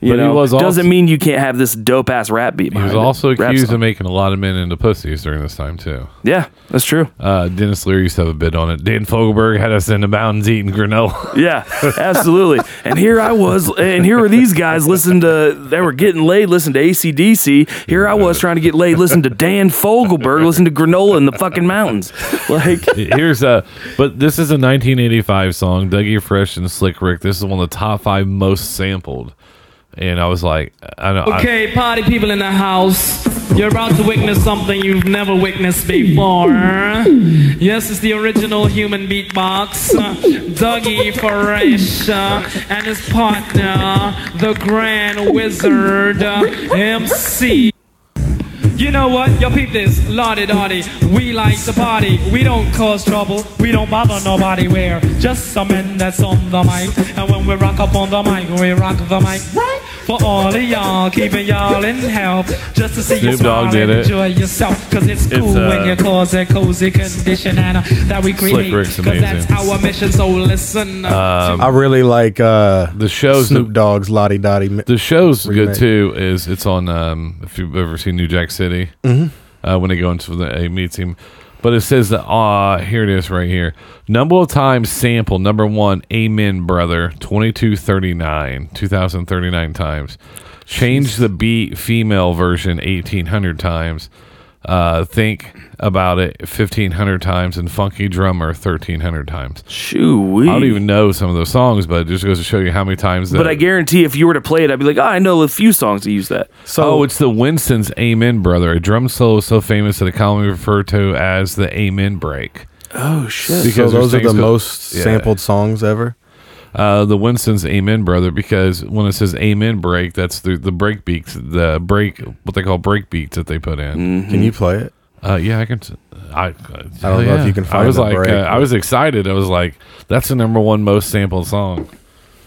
you But he was also- doesn't mean you can't have this dope ass rap beat. He was behind it. also accused of making a lot of men into pussies during this time too. Yeah, that's true. Uh, Denis Leary used to have a bit on it. Dan Fogelberg had us in the mountains eating granola. Yeah, absolutely. and here I was, and here were these guys listening to, they were getting laid, listening to ACDC. Here I was trying to get laid, listening to Dan Fogelberg, listening to granola in the fucking mountains. Like, Here's a, but this is a 1985 song. Dougie Fresh and Slick Rick. This is one of the top five most sampled. And I was like, I know. I- Okay, party people in the house. You're about to witness something you've never witnessed before. Yes, it's the original human beatbox. Dougie Fresh uh, and his partner, the Grand Wizard uh, MC. You know what? Yo, peep this. Lottie Dottie. We like to party. We don't cause trouble. We don't bother nobody. We're just some men that's on the mic. And when we rock up on the mic, we rock the mic. Right? For all of y'all, keeping y'all in health. Just to see you Snoop Dogg smile did and it. enjoy yourself. Cause it's It's, cool when uh, you cause a cozy condition and uh, that we create. Rick's Cause that's amazing. our mission. So listen. uh, I really like uh, The show's Snoop the, Dogg's Lodi Dodi. mi- the show's good remake. too. Is it's on um, if you've ever seen New Jack City Mhm. uh, when they go into the a meets him. But it says that uh here it is right here. Number of times sample number one, Amen Brother, twenty two thirty nine, two thousand thirty nine times. Change the beat female version eighteen hundred times. Uh, think about it fifteen hundred times and funky drummer thirteen hundred times. Shoo. We I don't even know some of those songs, but it just goes to show you how many times. That, But I guarantee if you were to play it, I'd be like, oh, I know a few songs that use that. So oh, it's the Winstons Amen Brother, a drum solo so famous that it commonly referred to as the Amen break. Oh shit. so because those are the things go- most Yeah. sampled songs ever. Uh, the Winstons Amen Brother, because when it says Amen break, that's the the break beats, the break what they call break beats that they put in. Can you play it? Uh, yeah, I can. t- I, I don't know if you can I find was the like, break, uh, I was excited. I was like, that's the number one most sampled song.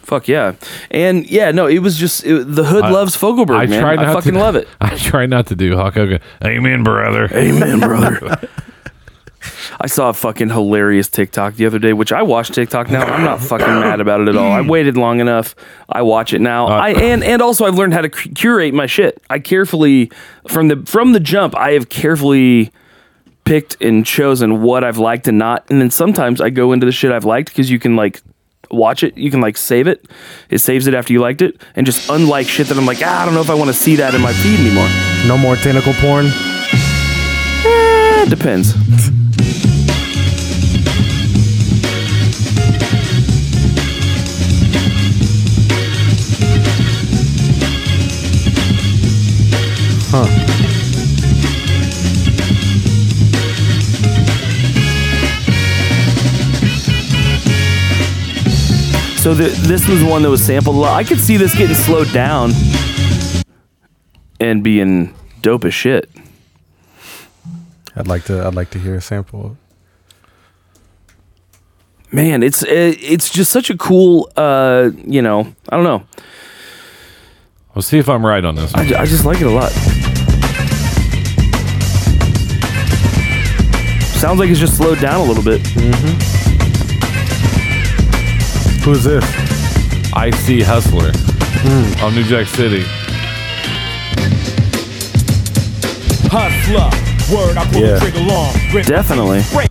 Fuck yeah. And yeah, no, it was just it, the hood I- loves Fogelberg, I man. tried I not fucking to, love it. I try not to do Hulk Hogan. Amen, brother. Amen, brother. I saw a fucking hilarious TikTok the other day, which I watch TikTok now. I'm not fucking mad about it at all. I waited long enough. I watch it now. Uh, I and and also I've learned how to cu- curate my shit. I carefully from the from the jump. I have carefully picked and chosen what I've liked and not. And then sometimes I go into the shit I've liked because you can like watch it. You can like save it. It saves it after you liked it, and just unlike shit that I'm like, ah, I don't know if I want to see that in my feed anymore. No more tentacle porn. Eh, depends. Huh. So the, this was one that was sampled a lot. I could see this getting slowed down and being dope as shit. I'd like to. I'd like to hear a sample. Man, it's it, it's just such a cool. Uh, you know, I don't know. We'll see if I'm right on this. I, One. ju- I just like it a lot. Sounds like it's just slowed down a little bit. Who's this? I see Hustler on New Jack City. Hustler, word, I pull Yeah. the trigger long. Rip Definitely. break.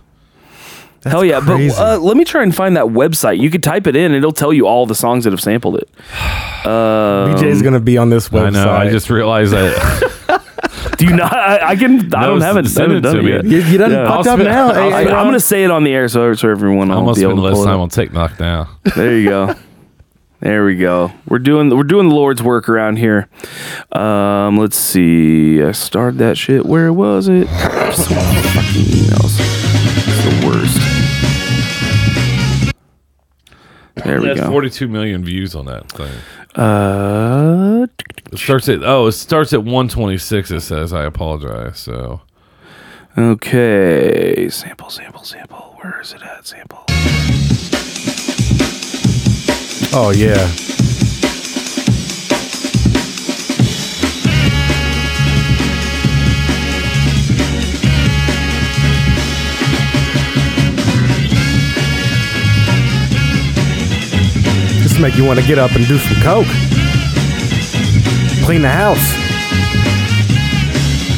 Hell yeah! crazy. But uh, let me try and find that website. You could type it in; it'll tell you all the songs that have sampled it. BJ's gonna be on this website. I know. I just realized that. Do you not? I, I can. I don't have it. send haven't it done to me. yet. You, you done Yeah. fucked up spit- now. I'll Hey, I, hey, am gonna say it on the air so, so everyone I will almost be able spend to less time up. on TikTok now. There you go. There we go. We're doing we're doing the Lord's work around here. Um, let's see. I started that shit. Where was it? Fucking emails. It's the worst. There we That's go. 42 million views on that thing. Uh, It starts at oh, it starts at 126. It says. I apologize. So okay. Sample, sample, sample. Where is it at? Sample. Oh yeah. Make you want to get up and do some coke. Clean the house.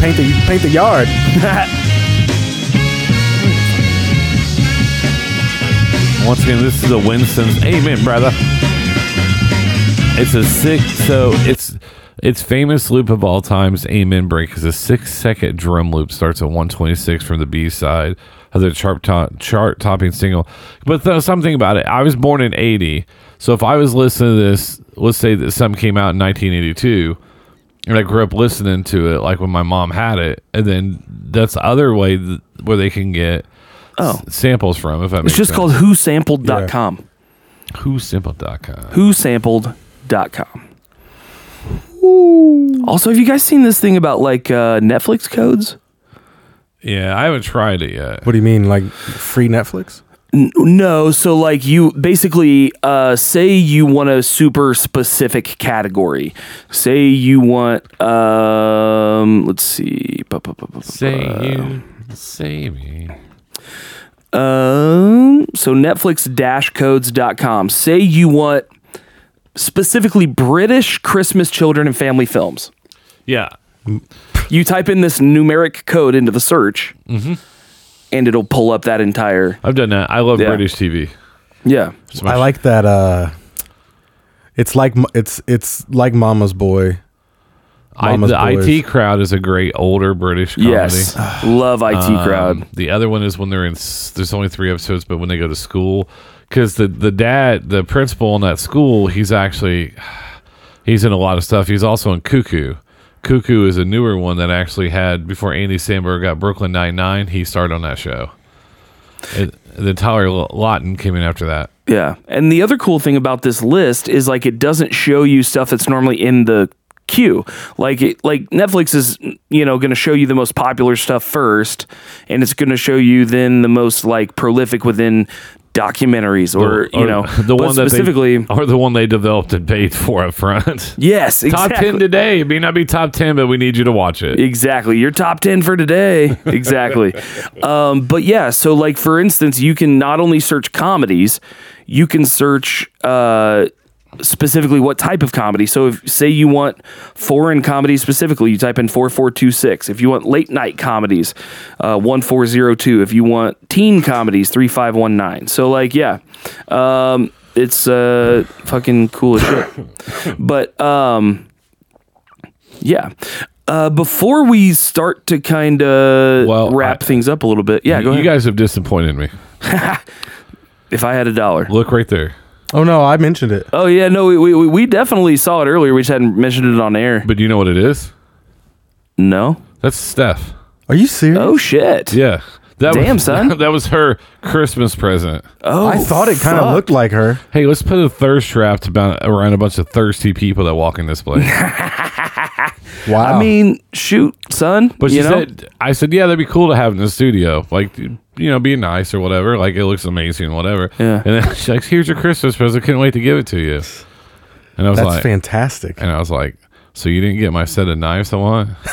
Paint the paint the yard. once again, this is a Winstons. Amen, brother. It's a six. So it's its famous loop of all times. Amen break is a six second drum loop. Starts at 126 from the B side of the chart top, chart topping single. But th- something about it. I was born in 80. So if I was listening to this, let's say that something came out in 1982 and I grew up listening to it, like when my mom had it, and then that's the other way th- where they can get Oh. s- samples from. If that It's makes just sense. called whosampled.com. whosimple.com. Whosampled.com. Also, have you guys seen this thing about like uh, Netflix codes? Yeah, I haven't tried it yet. What do you mean, like free Netflix? No, so like you basically uh, say you want a super specific category. Say you want um, let's see, Say you, say me. Um, so Netflix dash codes.com. Say you want specifically British Christmas children and family films. Yeah. You type in this numeric code into the search, Mm-hmm. And it'll pull up that entire. I've done that. I love Yeah. British TV. Yeah, It's my I like that. Uh, it's like m- it's it's like Mama's Boy. I, Mama's the Boys. IT crowd is a great older British comedy. yes, love IT Um, crowd. The other one is when they're in. s- There's only three episodes, but when they go to school, because the the dad, the principal in that school, he's actually he's in a lot of stuff. He's also in Cuckoo. Cuckoo is a newer one that actually had before Andy Samberg got Brooklyn Nine Nine. He started on that show. It, then Taylor Lautner came in after that. Yeah. And the other cool thing about this list is like it doesn't show you stuff that's normally in the queue. Like it like Netflix is you know going to show you the most popular stuff first and it's going to show you then the most like prolific within documentaries or, you know the one that specifically they, or the one they developed and paid for up front. Yes, top ten today. It may not be top ten, but we need you to watch it. Exactly. Your top 10 for today. Exactly. um, but yeah, so like for instance, you can not only search comedies, you can search uh, specifically what type of comedy. So if say you want foreign comedy specifically, you type in 4426. If you want late night comedies, uh, 1402. If you want teen comedies, 3519. So like yeah. Um, it's uh fucking cool as shit. But um yeah. Uh, before we start to kind of Well, wrap I- things up a little bit, yeah, go you guys have disappointed me. if I had a dollar, Look right there. Oh no, I mentioned it. oh yeah, no, we, we we definitely saw it earlier. We just hadn't mentioned it on air. But do you know what it is? No. That's Steph. Are you serious? Oh shit. Yeah. That Damn, was, son. That was her Christmas present. Oh, I thought it kind of looked like her. Hey, let's put a thirst trap to about, around a bunch of thirsty people that walk in this place. Wow. I mean, shoot, son. But she you know? said, I said, yeah, that'd be cool to have in the studio. Like, you know, being nice or whatever. Like, it looks amazing, whatever. Yeah. And then she's like, here's your Christmas present. Couldn't wait to give it to you. And I was that's like, fantastic. and I was like, so you didn't get my set of knives I want?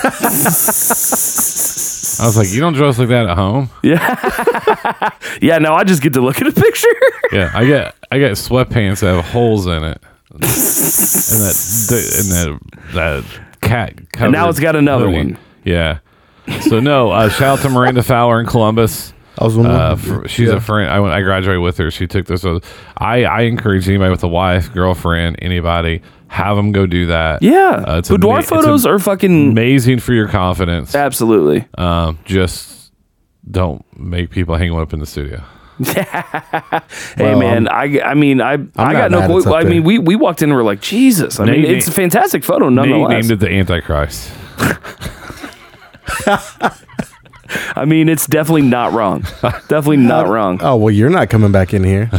I was like, you don't dress like that at home. Yeah. yeah. No, I just get to look at a picture. Yeah, I get I get sweatpants that have holes in it, and that and that that cat. And now it's got another hoodie. one. Yeah. So no, uh, shout out to Miranda Fowler in Columbus. I was wondering. Uh, for, she's Yeah. a friend. I went. I graduated with her. She took this. With, I I encourage anybody with a wife, girlfriend, anybody, have them go do that. yeah. Uh, it's Boudoir ama- it's photos are fucking amazing for your confidence. absolutely. Um, just don't make people hang one up in the studio. Hey Well, man, I I mean I I not got no. mad Qu- it's I mean we we walked in and we're like Jesus. I Nate- mean it's a fantastic photo Nate nonetheless. named it the Antichrist. I mean it's definitely not wrong. definitely not wrong. oh well, you're not coming back in here.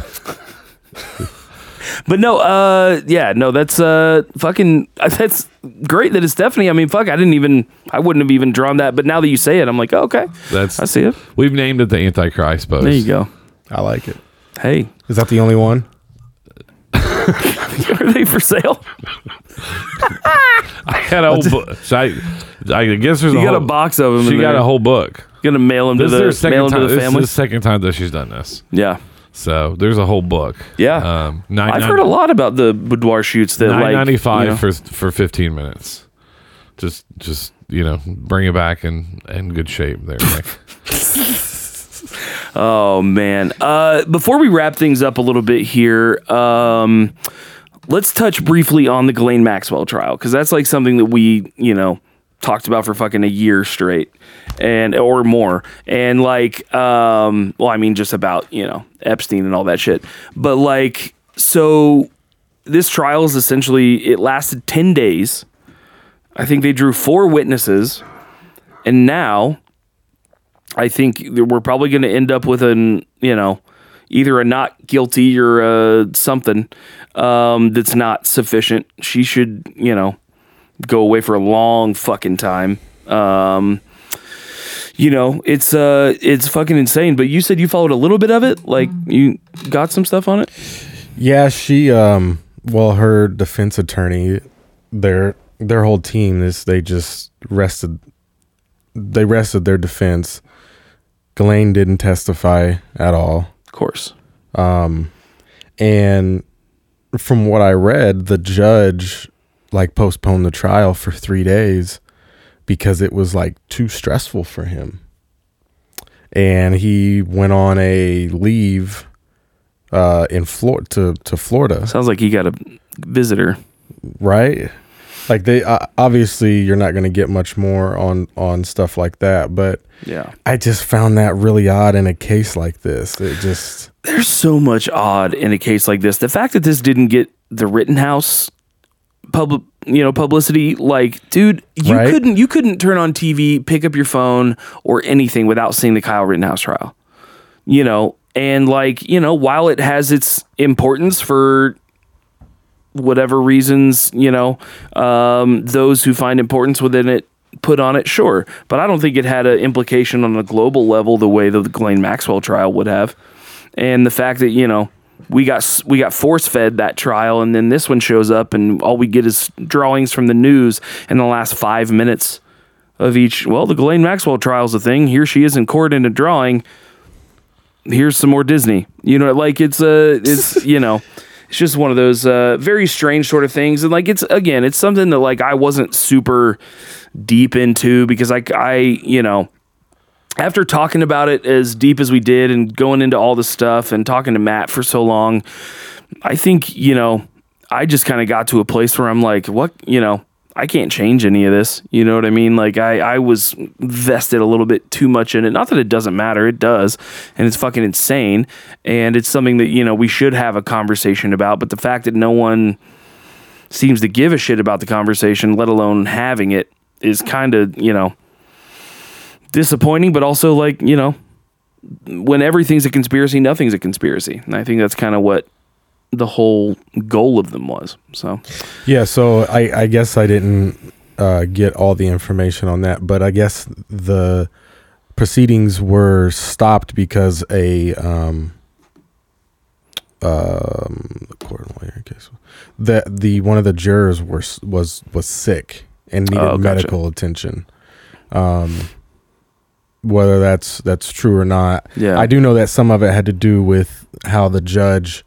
But no, uh, yeah, no, that's uh, fucking that's great that it's Stephanie. I mean, fuck, I didn't even I wouldn't have even drawn that. But now that you say it, I'm like, oh, okay, That's I see it. We've named it the Antichrist post. There you go. I like it. Hey, Is that the only one? are they for sale? I had a whole book. So I, I guess there's You a got whole, a box of them. She got there. a whole book. Gonna mail them to This is the her second mail them time. to the This is the second time that she's done this. yeah, So there's a whole book. yeah. Um, nine, I've heard a lot about the boudoir shoots that Nine like ninety five you know- for for fifteen minutes. Just just you know bring it back in in good shape there. Nick. Oh man. Uh, before we wrap things up a little bit here, um, let's touch briefly on the Ghislaine Maxwell trial because that's like something that we, you know, talked about for fucking a year straight and or more. And like, um, well, I mean, just about you know Epstein and all that shit. But like, so this trial is essentially it lasted ten days. I think they drew four witnesses, and now I think we're probably going to end up with an, you know, either a not guilty or a something um, that's not sufficient. She should, you know, go away for a long fucking time. Um, you know, it's uh, it's fucking insane. But you said you followed a little bit of it, like you got some stuff on it. Yeah, she um well her defense attorney their their whole team is they just rested they rested their defense. Ghislaine didn't testify at all. Of course. Um and from what I read, the judge like postponed the trial for 3 days because it was like too stressful for him. And he went on a leave uh in Florida to, to Florida. Sounds like he got a visitor. right like they uh, obviously you're not going to get much more on on stuff like that but Yeah. i just found that really odd in a case like this it just There's so much odd in a case like this. The fact that this didn't get the Rittenhouse public, you know, publicity, like, dude, you Right. couldn't, you couldn't turn on TV, pick up your phone or anything without seeing the Kyle Rittenhouse trial. You know, and like, you know, while it has its importance for whatever reasons, you know, um, those who find importance within it put on it, sure. But I don't think it had an implication on a global level the way the Ghislaine Maxwell trial would have. And the fact that, you know, we got we got force fed that trial, and then this one shows up, and all we get is drawings from the news in the last five minutes of each. Well, the Ghislaine Maxwell trial's a thing. Here she is in court in a drawing. Here's some more Disney. You know, like it's a it's you know, it's just one of those uh, very strange sort of things, and like it's again, it's something that like I wasn't super deep into because like I you know after talking about it as deep as we did and going into all the stuff and talking to Matt for so long, I think, you know, I just kind of got to a place where I'm like, what, you know, I can't change any of this. You know what I mean? Like I, I was vested a little bit too much in it. Not that it doesn't matter, it does. And it's fucking insane. And it's something that, you know, we should have a conversation about. But the fact that no one seems to give a shit about the conversation, let alone having it, is kind of, you know, disappointing, but also like, you know, when everything's a conspiracy, nothing's a conspiracy. And I think that's kind of what the whole goal of them was. So, yeah so i i guess i didn't uh get all the information on that but i guess the proceedings were stopped because a um um the court lawyer case that the one of the jurors were was was sick and needed Oh, gotcha. medical attention um whether that's that's true or not Yeah. i do know that some of it had to do with how the judge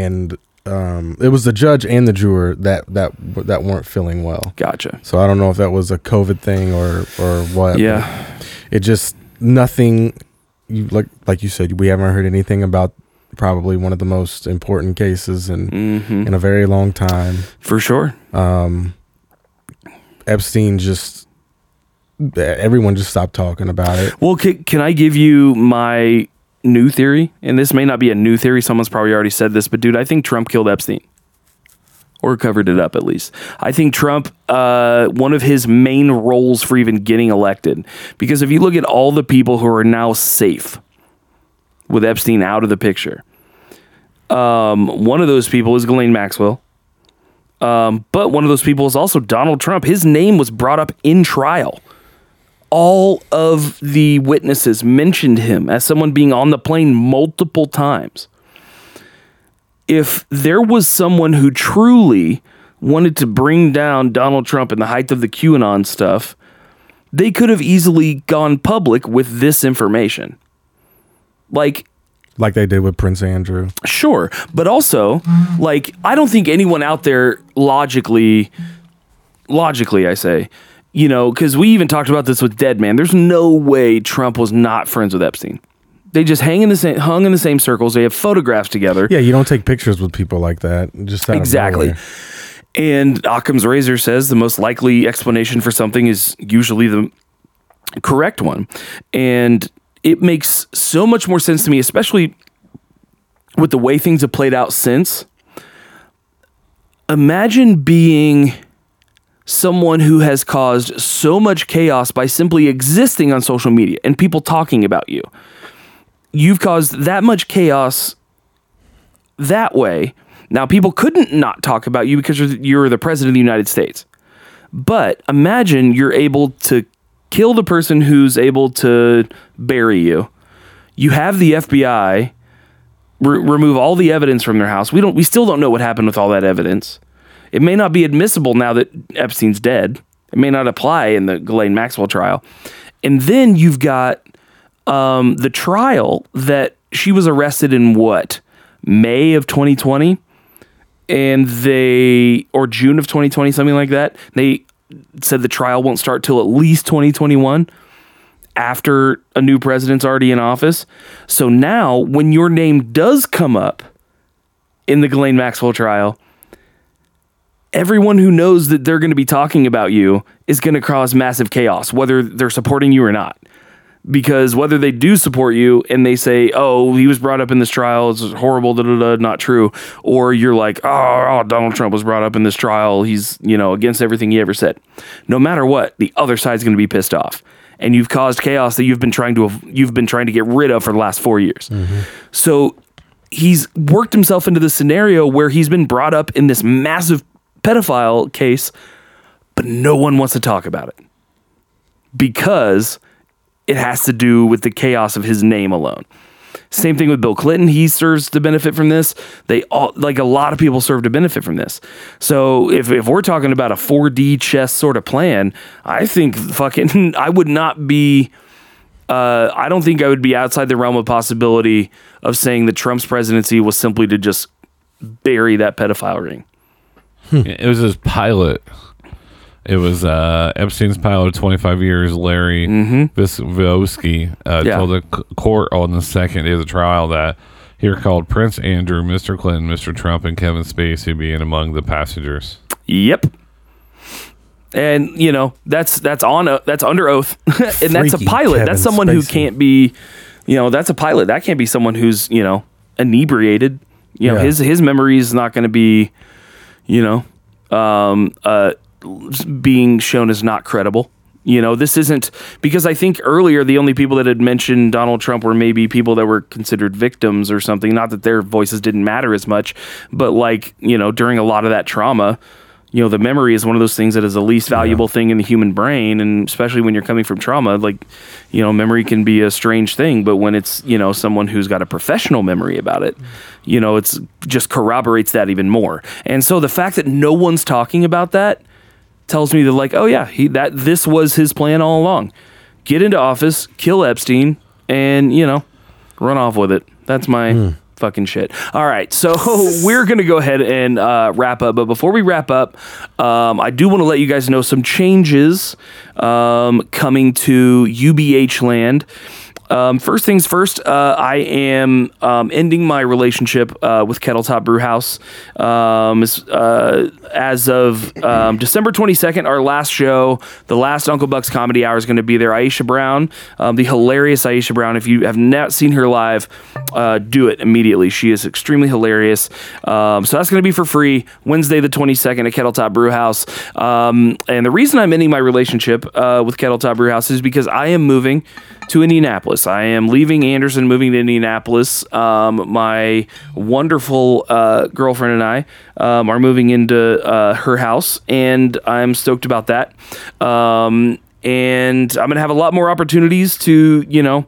and um it was the judge and the juror that that that weren't feeling well gotcha. so i don't know if that was a covid thing or or what Yeah. it just nothing you like like you said we haven't heard anything about probably one of the most important cases in hmm in a very long time For sure. um epstein just everyone just stopped talking about it Well, can, can I give you my new theory? And this may not be a new theory. Someone's probably already said this, but dude, I think Trump killed Epstein. Or covered it up at least. I think Trump, uh, one of his main roles for even getting elected, because if you look at all the people who are now safe with Epstein out of the picture, um, one of those people is Ghislaine Maxwell. Um, but one of those people is also Donald Trump. His name was brought up in trial all of the witnesses mentioned him as someone being on the plane multiple times. If there was someone who truly wanted to bring down Donald Trump in the height of the QAnon stuff, they could have easily gone public with this information. Like, like they did with prince andrew Sure, but also like I don't think anyone out there logically logically I say, you know, cuz we even talked about this with Dead Man. There's no way Trump was not friends with Epstein. They just hang in the same hung in the same circles. They have photographs together. yeah you don't take pictures with people like that just Exactly. And Occam's razor says the most likely explanation for something is usually the correct one. And it makes so much more sense to me, especially with the way things have played out since. Imagine being someone who has caused so much chaos by simply existing on social media and people talking about you. You've caused that much chaos that way. Now, people couldn't not talk about you because you're- the president of the United States. But imagine you're able to kill the person who's able to bury you. You have the FBI re- remove all the evidence from their house. We don't. We still don't know what happened with all that evidence. It may not be admissible now that Epstein's dead. It may not apply in the Ghislaine Maxwell trial. And then you've got um, the trial that she was arrested in what May of 2020, and they or June of 2020, something like that. They said the trial won't start till at least 2021 after a new president's already in office. So now, when your name does come up in the Ghislaine Maxwell trial, everyone who knows that they're going to be talking about you is going to cause massive chaos, whether they're supporting you or not. Because whether they do support you and they say, "Oh, he was brought up in this trial, it's horrible, da da da, not true," or you're like, "Oh, oh, Donald Trump was brought up in this trial, he's you know against everything he ever said." No matter what, the other side's going to be pissed off, and you've caused chaos that you've been trying to you've been trying to get rid of for the last four years. Mm-hmm. So he's worked himself into the scenario where he's been brought up in this massive pedophile case, but no one wants to talk about it because it has to do with the chaos of his name alone. Same thing with Bill Clinton. He serves to benefit from this. They all like a lot of people serve to benefit from this. So if, if we're talking about a 4D chess sort of plan, I think fucking I would not be uh, I don't think I would be outside the realm of possibility of saying that Trump's presidency was simply to just bury that pedophile ring. It was his pilot. It was uh, Epstein's pilot of 25 years, Larry Visoski, uh. Yeah. told the c- court on the second day of the trial that he recalled Prince Andrew, Mr. Clinton, Mr. Trump, and Kevin Spacey being among the passengers. Yep. And you know that's that's on a, that's under oath, and that's a Freaky pilot. Kevin that's someone who Spacey. can't be, you know, that's a pilot. That can't be someone who's you know inebriated. You know, Yeah. his his memory is not going to be, you know, um, uh, being shown as not credible. You know, this isn't because I think earlier the only people that had mentioned Donald Trump were maybe people that were considered victims or something. Not that their voices didn't matter as much, but like, you know, during a lot of that trauma, you know, the memory is one of those things that is the least valuable thing in the human brain. And especially when you're coming from trauma, like, you know, memory can be a strange thing. But when it's, you know, someone who's got a professional memory about it, you know, it's just corroborates that even more. And so the fact that no one's talking about that tells me that like oh yeah he that this was his plan all along get into office kill epstein and you know run off with it that's my hmm. Fucking shit. All right so we're gonna go ahead and uh, wrap up but before we wrap up um, i do want to let you guys know some changes um, coming to ubh land um, first things first, uh, I am um, ending my relationship uh, with Kettle Top Brew House. Um, as, uh, as of um, December 22nd, our last show, the last Uncle Buck's Comedy Hour is going to be there. Aisha Brown, um, the hilarious Aisha Brown. If you have not seen her live, uh, do it immediately. She is extremely hilarious. Um, so that's going to be for free Wednesday, the 22nd at Kettle Top Brew House. Um, and the reason I'm ending my relationship uh, with Kettle Top Brew House is because I am moving to Indianapolis. I am leaving Anderson, moving to Indianapolis. Um, my wonderful uh, girlfriend and I um, are moving into uh, her house, and I'm stoked about that. Um, and I'm going to have a lot more opportunities to, you know,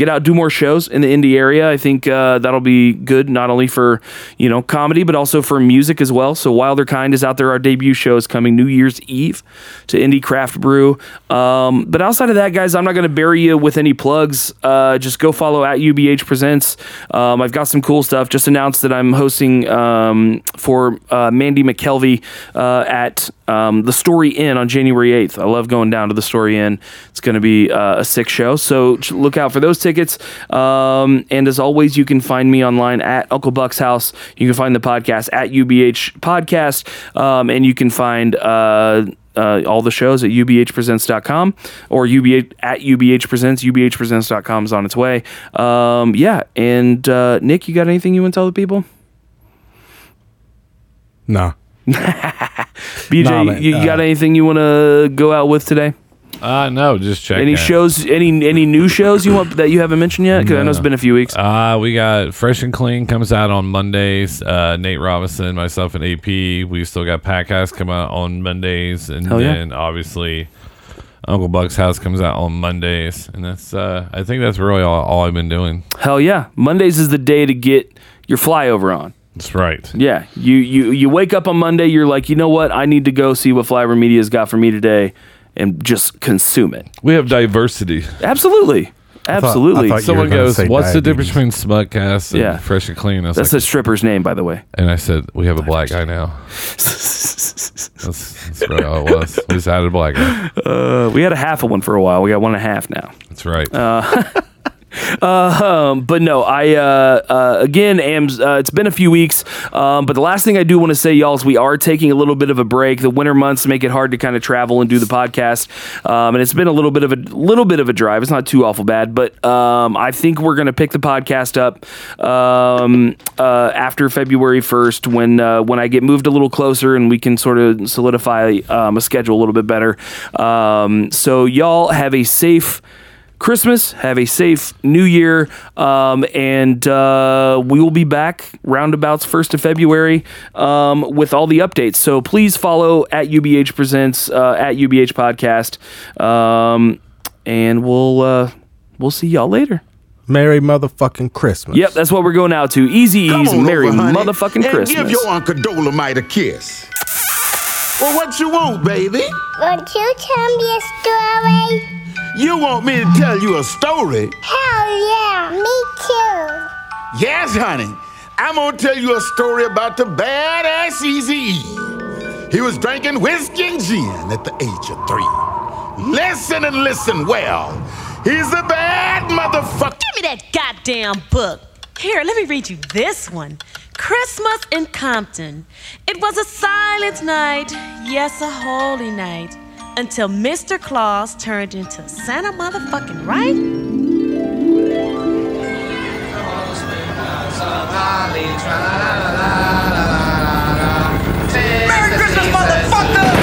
get out do more shows in the Indy area. I think uh, that'll be good not only for you know comedy but also for music as well. So wilder kind is out there. Our debut show is coming new year's eve to indie craft brew. Um, but outside of that guys i'm not going to bury you with any plugs. Uh, just go follow at ubh presents. Um, i've got some cool stuff. Just announced that i'm hosting um, for uh, mandy mckelvey uh, at um, the Story Inn on January 8th. I love going down to the Story Inn. It's going to be uh, a sick show. So look out for those tickets. Um, and as always, you can find me online at Uncle Buck's house. You can find the podcast at UBH Podcast. Um, and you can find. Uh, uh, all the shows at ubhpresents.com or ubh at ubh presents ubhpresents.com is on its way um, yeah and uh, nick you got anything you want to tell the people Nah. bj Nah, man, you, you got uh, anything you want to go out with today Uh, no, just check Any out. shows? Any any new shows you want that you haven't mentioned yet? Because I know it's been a few weeks. Uh, we got Fresh and Clean comes out on Mondays. Uh, Nate Robinson, myself, and AP. We still got Packcast come out on Mondays, and Hell yeah. then obviously Uncle Buck's house comes out on Mondays, and that's uh, I think that's really all, all I've been doing. Hell yeah. Mondays is the day to get your flyover on. That's right. Yeah. You you you wake up on Monday, you're like, you know what? I need to go see what Flyover Media's got for me today and just consume it. We have diversity. Absolutely. Absolutely. thought you Someone gonna goes, say "What's the difference diabetes." between Smudcast and Yeah. Fresh and Clean?" I was That's like, a stripper's name, by the way. and I said, "We have a black guy now." That's, that's really all it was. We just added a black guy. Uh, we had a half of one for a while. We got one and a half now. That's right. Um, but no, I uh, uh, again am. Uh, it's been a few weeks, um, but the last thing I do want to say, y'all, is we are taking a little bit of a break. The winter months make it hard to kind of travel and do the podcast, um, and it's been a little bit of a little bit of a drive. It's not too awful bad, but um, I think we're going to pick the podcast up um, uh, after February first when uh, when I get moved a little closer and we can sort of solidify um, a schedule a little bit better. Um, so y'all have a safe. Christmas. Have a safe New Year, um, and uh, we will be back roundabouts first of February um, with all the updates. So please follow at UBH Presents uh, at UBH Podcast, um, and we'll uh, we'll see y'all later. Merry motherfucking Christmas. Yep, that's what we're going out to. Easy Come Ease, Merry over, honey, motherfucking and Christmas. Give your Uncle Dolomite a kiss. Well, what you want, baby? Won't you tell me a story? You want me to tell you a story? Hell yeah, me too. Yes, honey. I'm gonna tell you a story about the badass Easy He was drinking whiskey and gin at the age of three. Listen and listen well. He's a bad motherfucker. Give me that goddamn book. Here, let me read you this one. Christmas in Compton. It was a silent night, yes, a holy night, until Mr. Claus turned into Santa motherfucking right. Merry Christmas, motherfucker!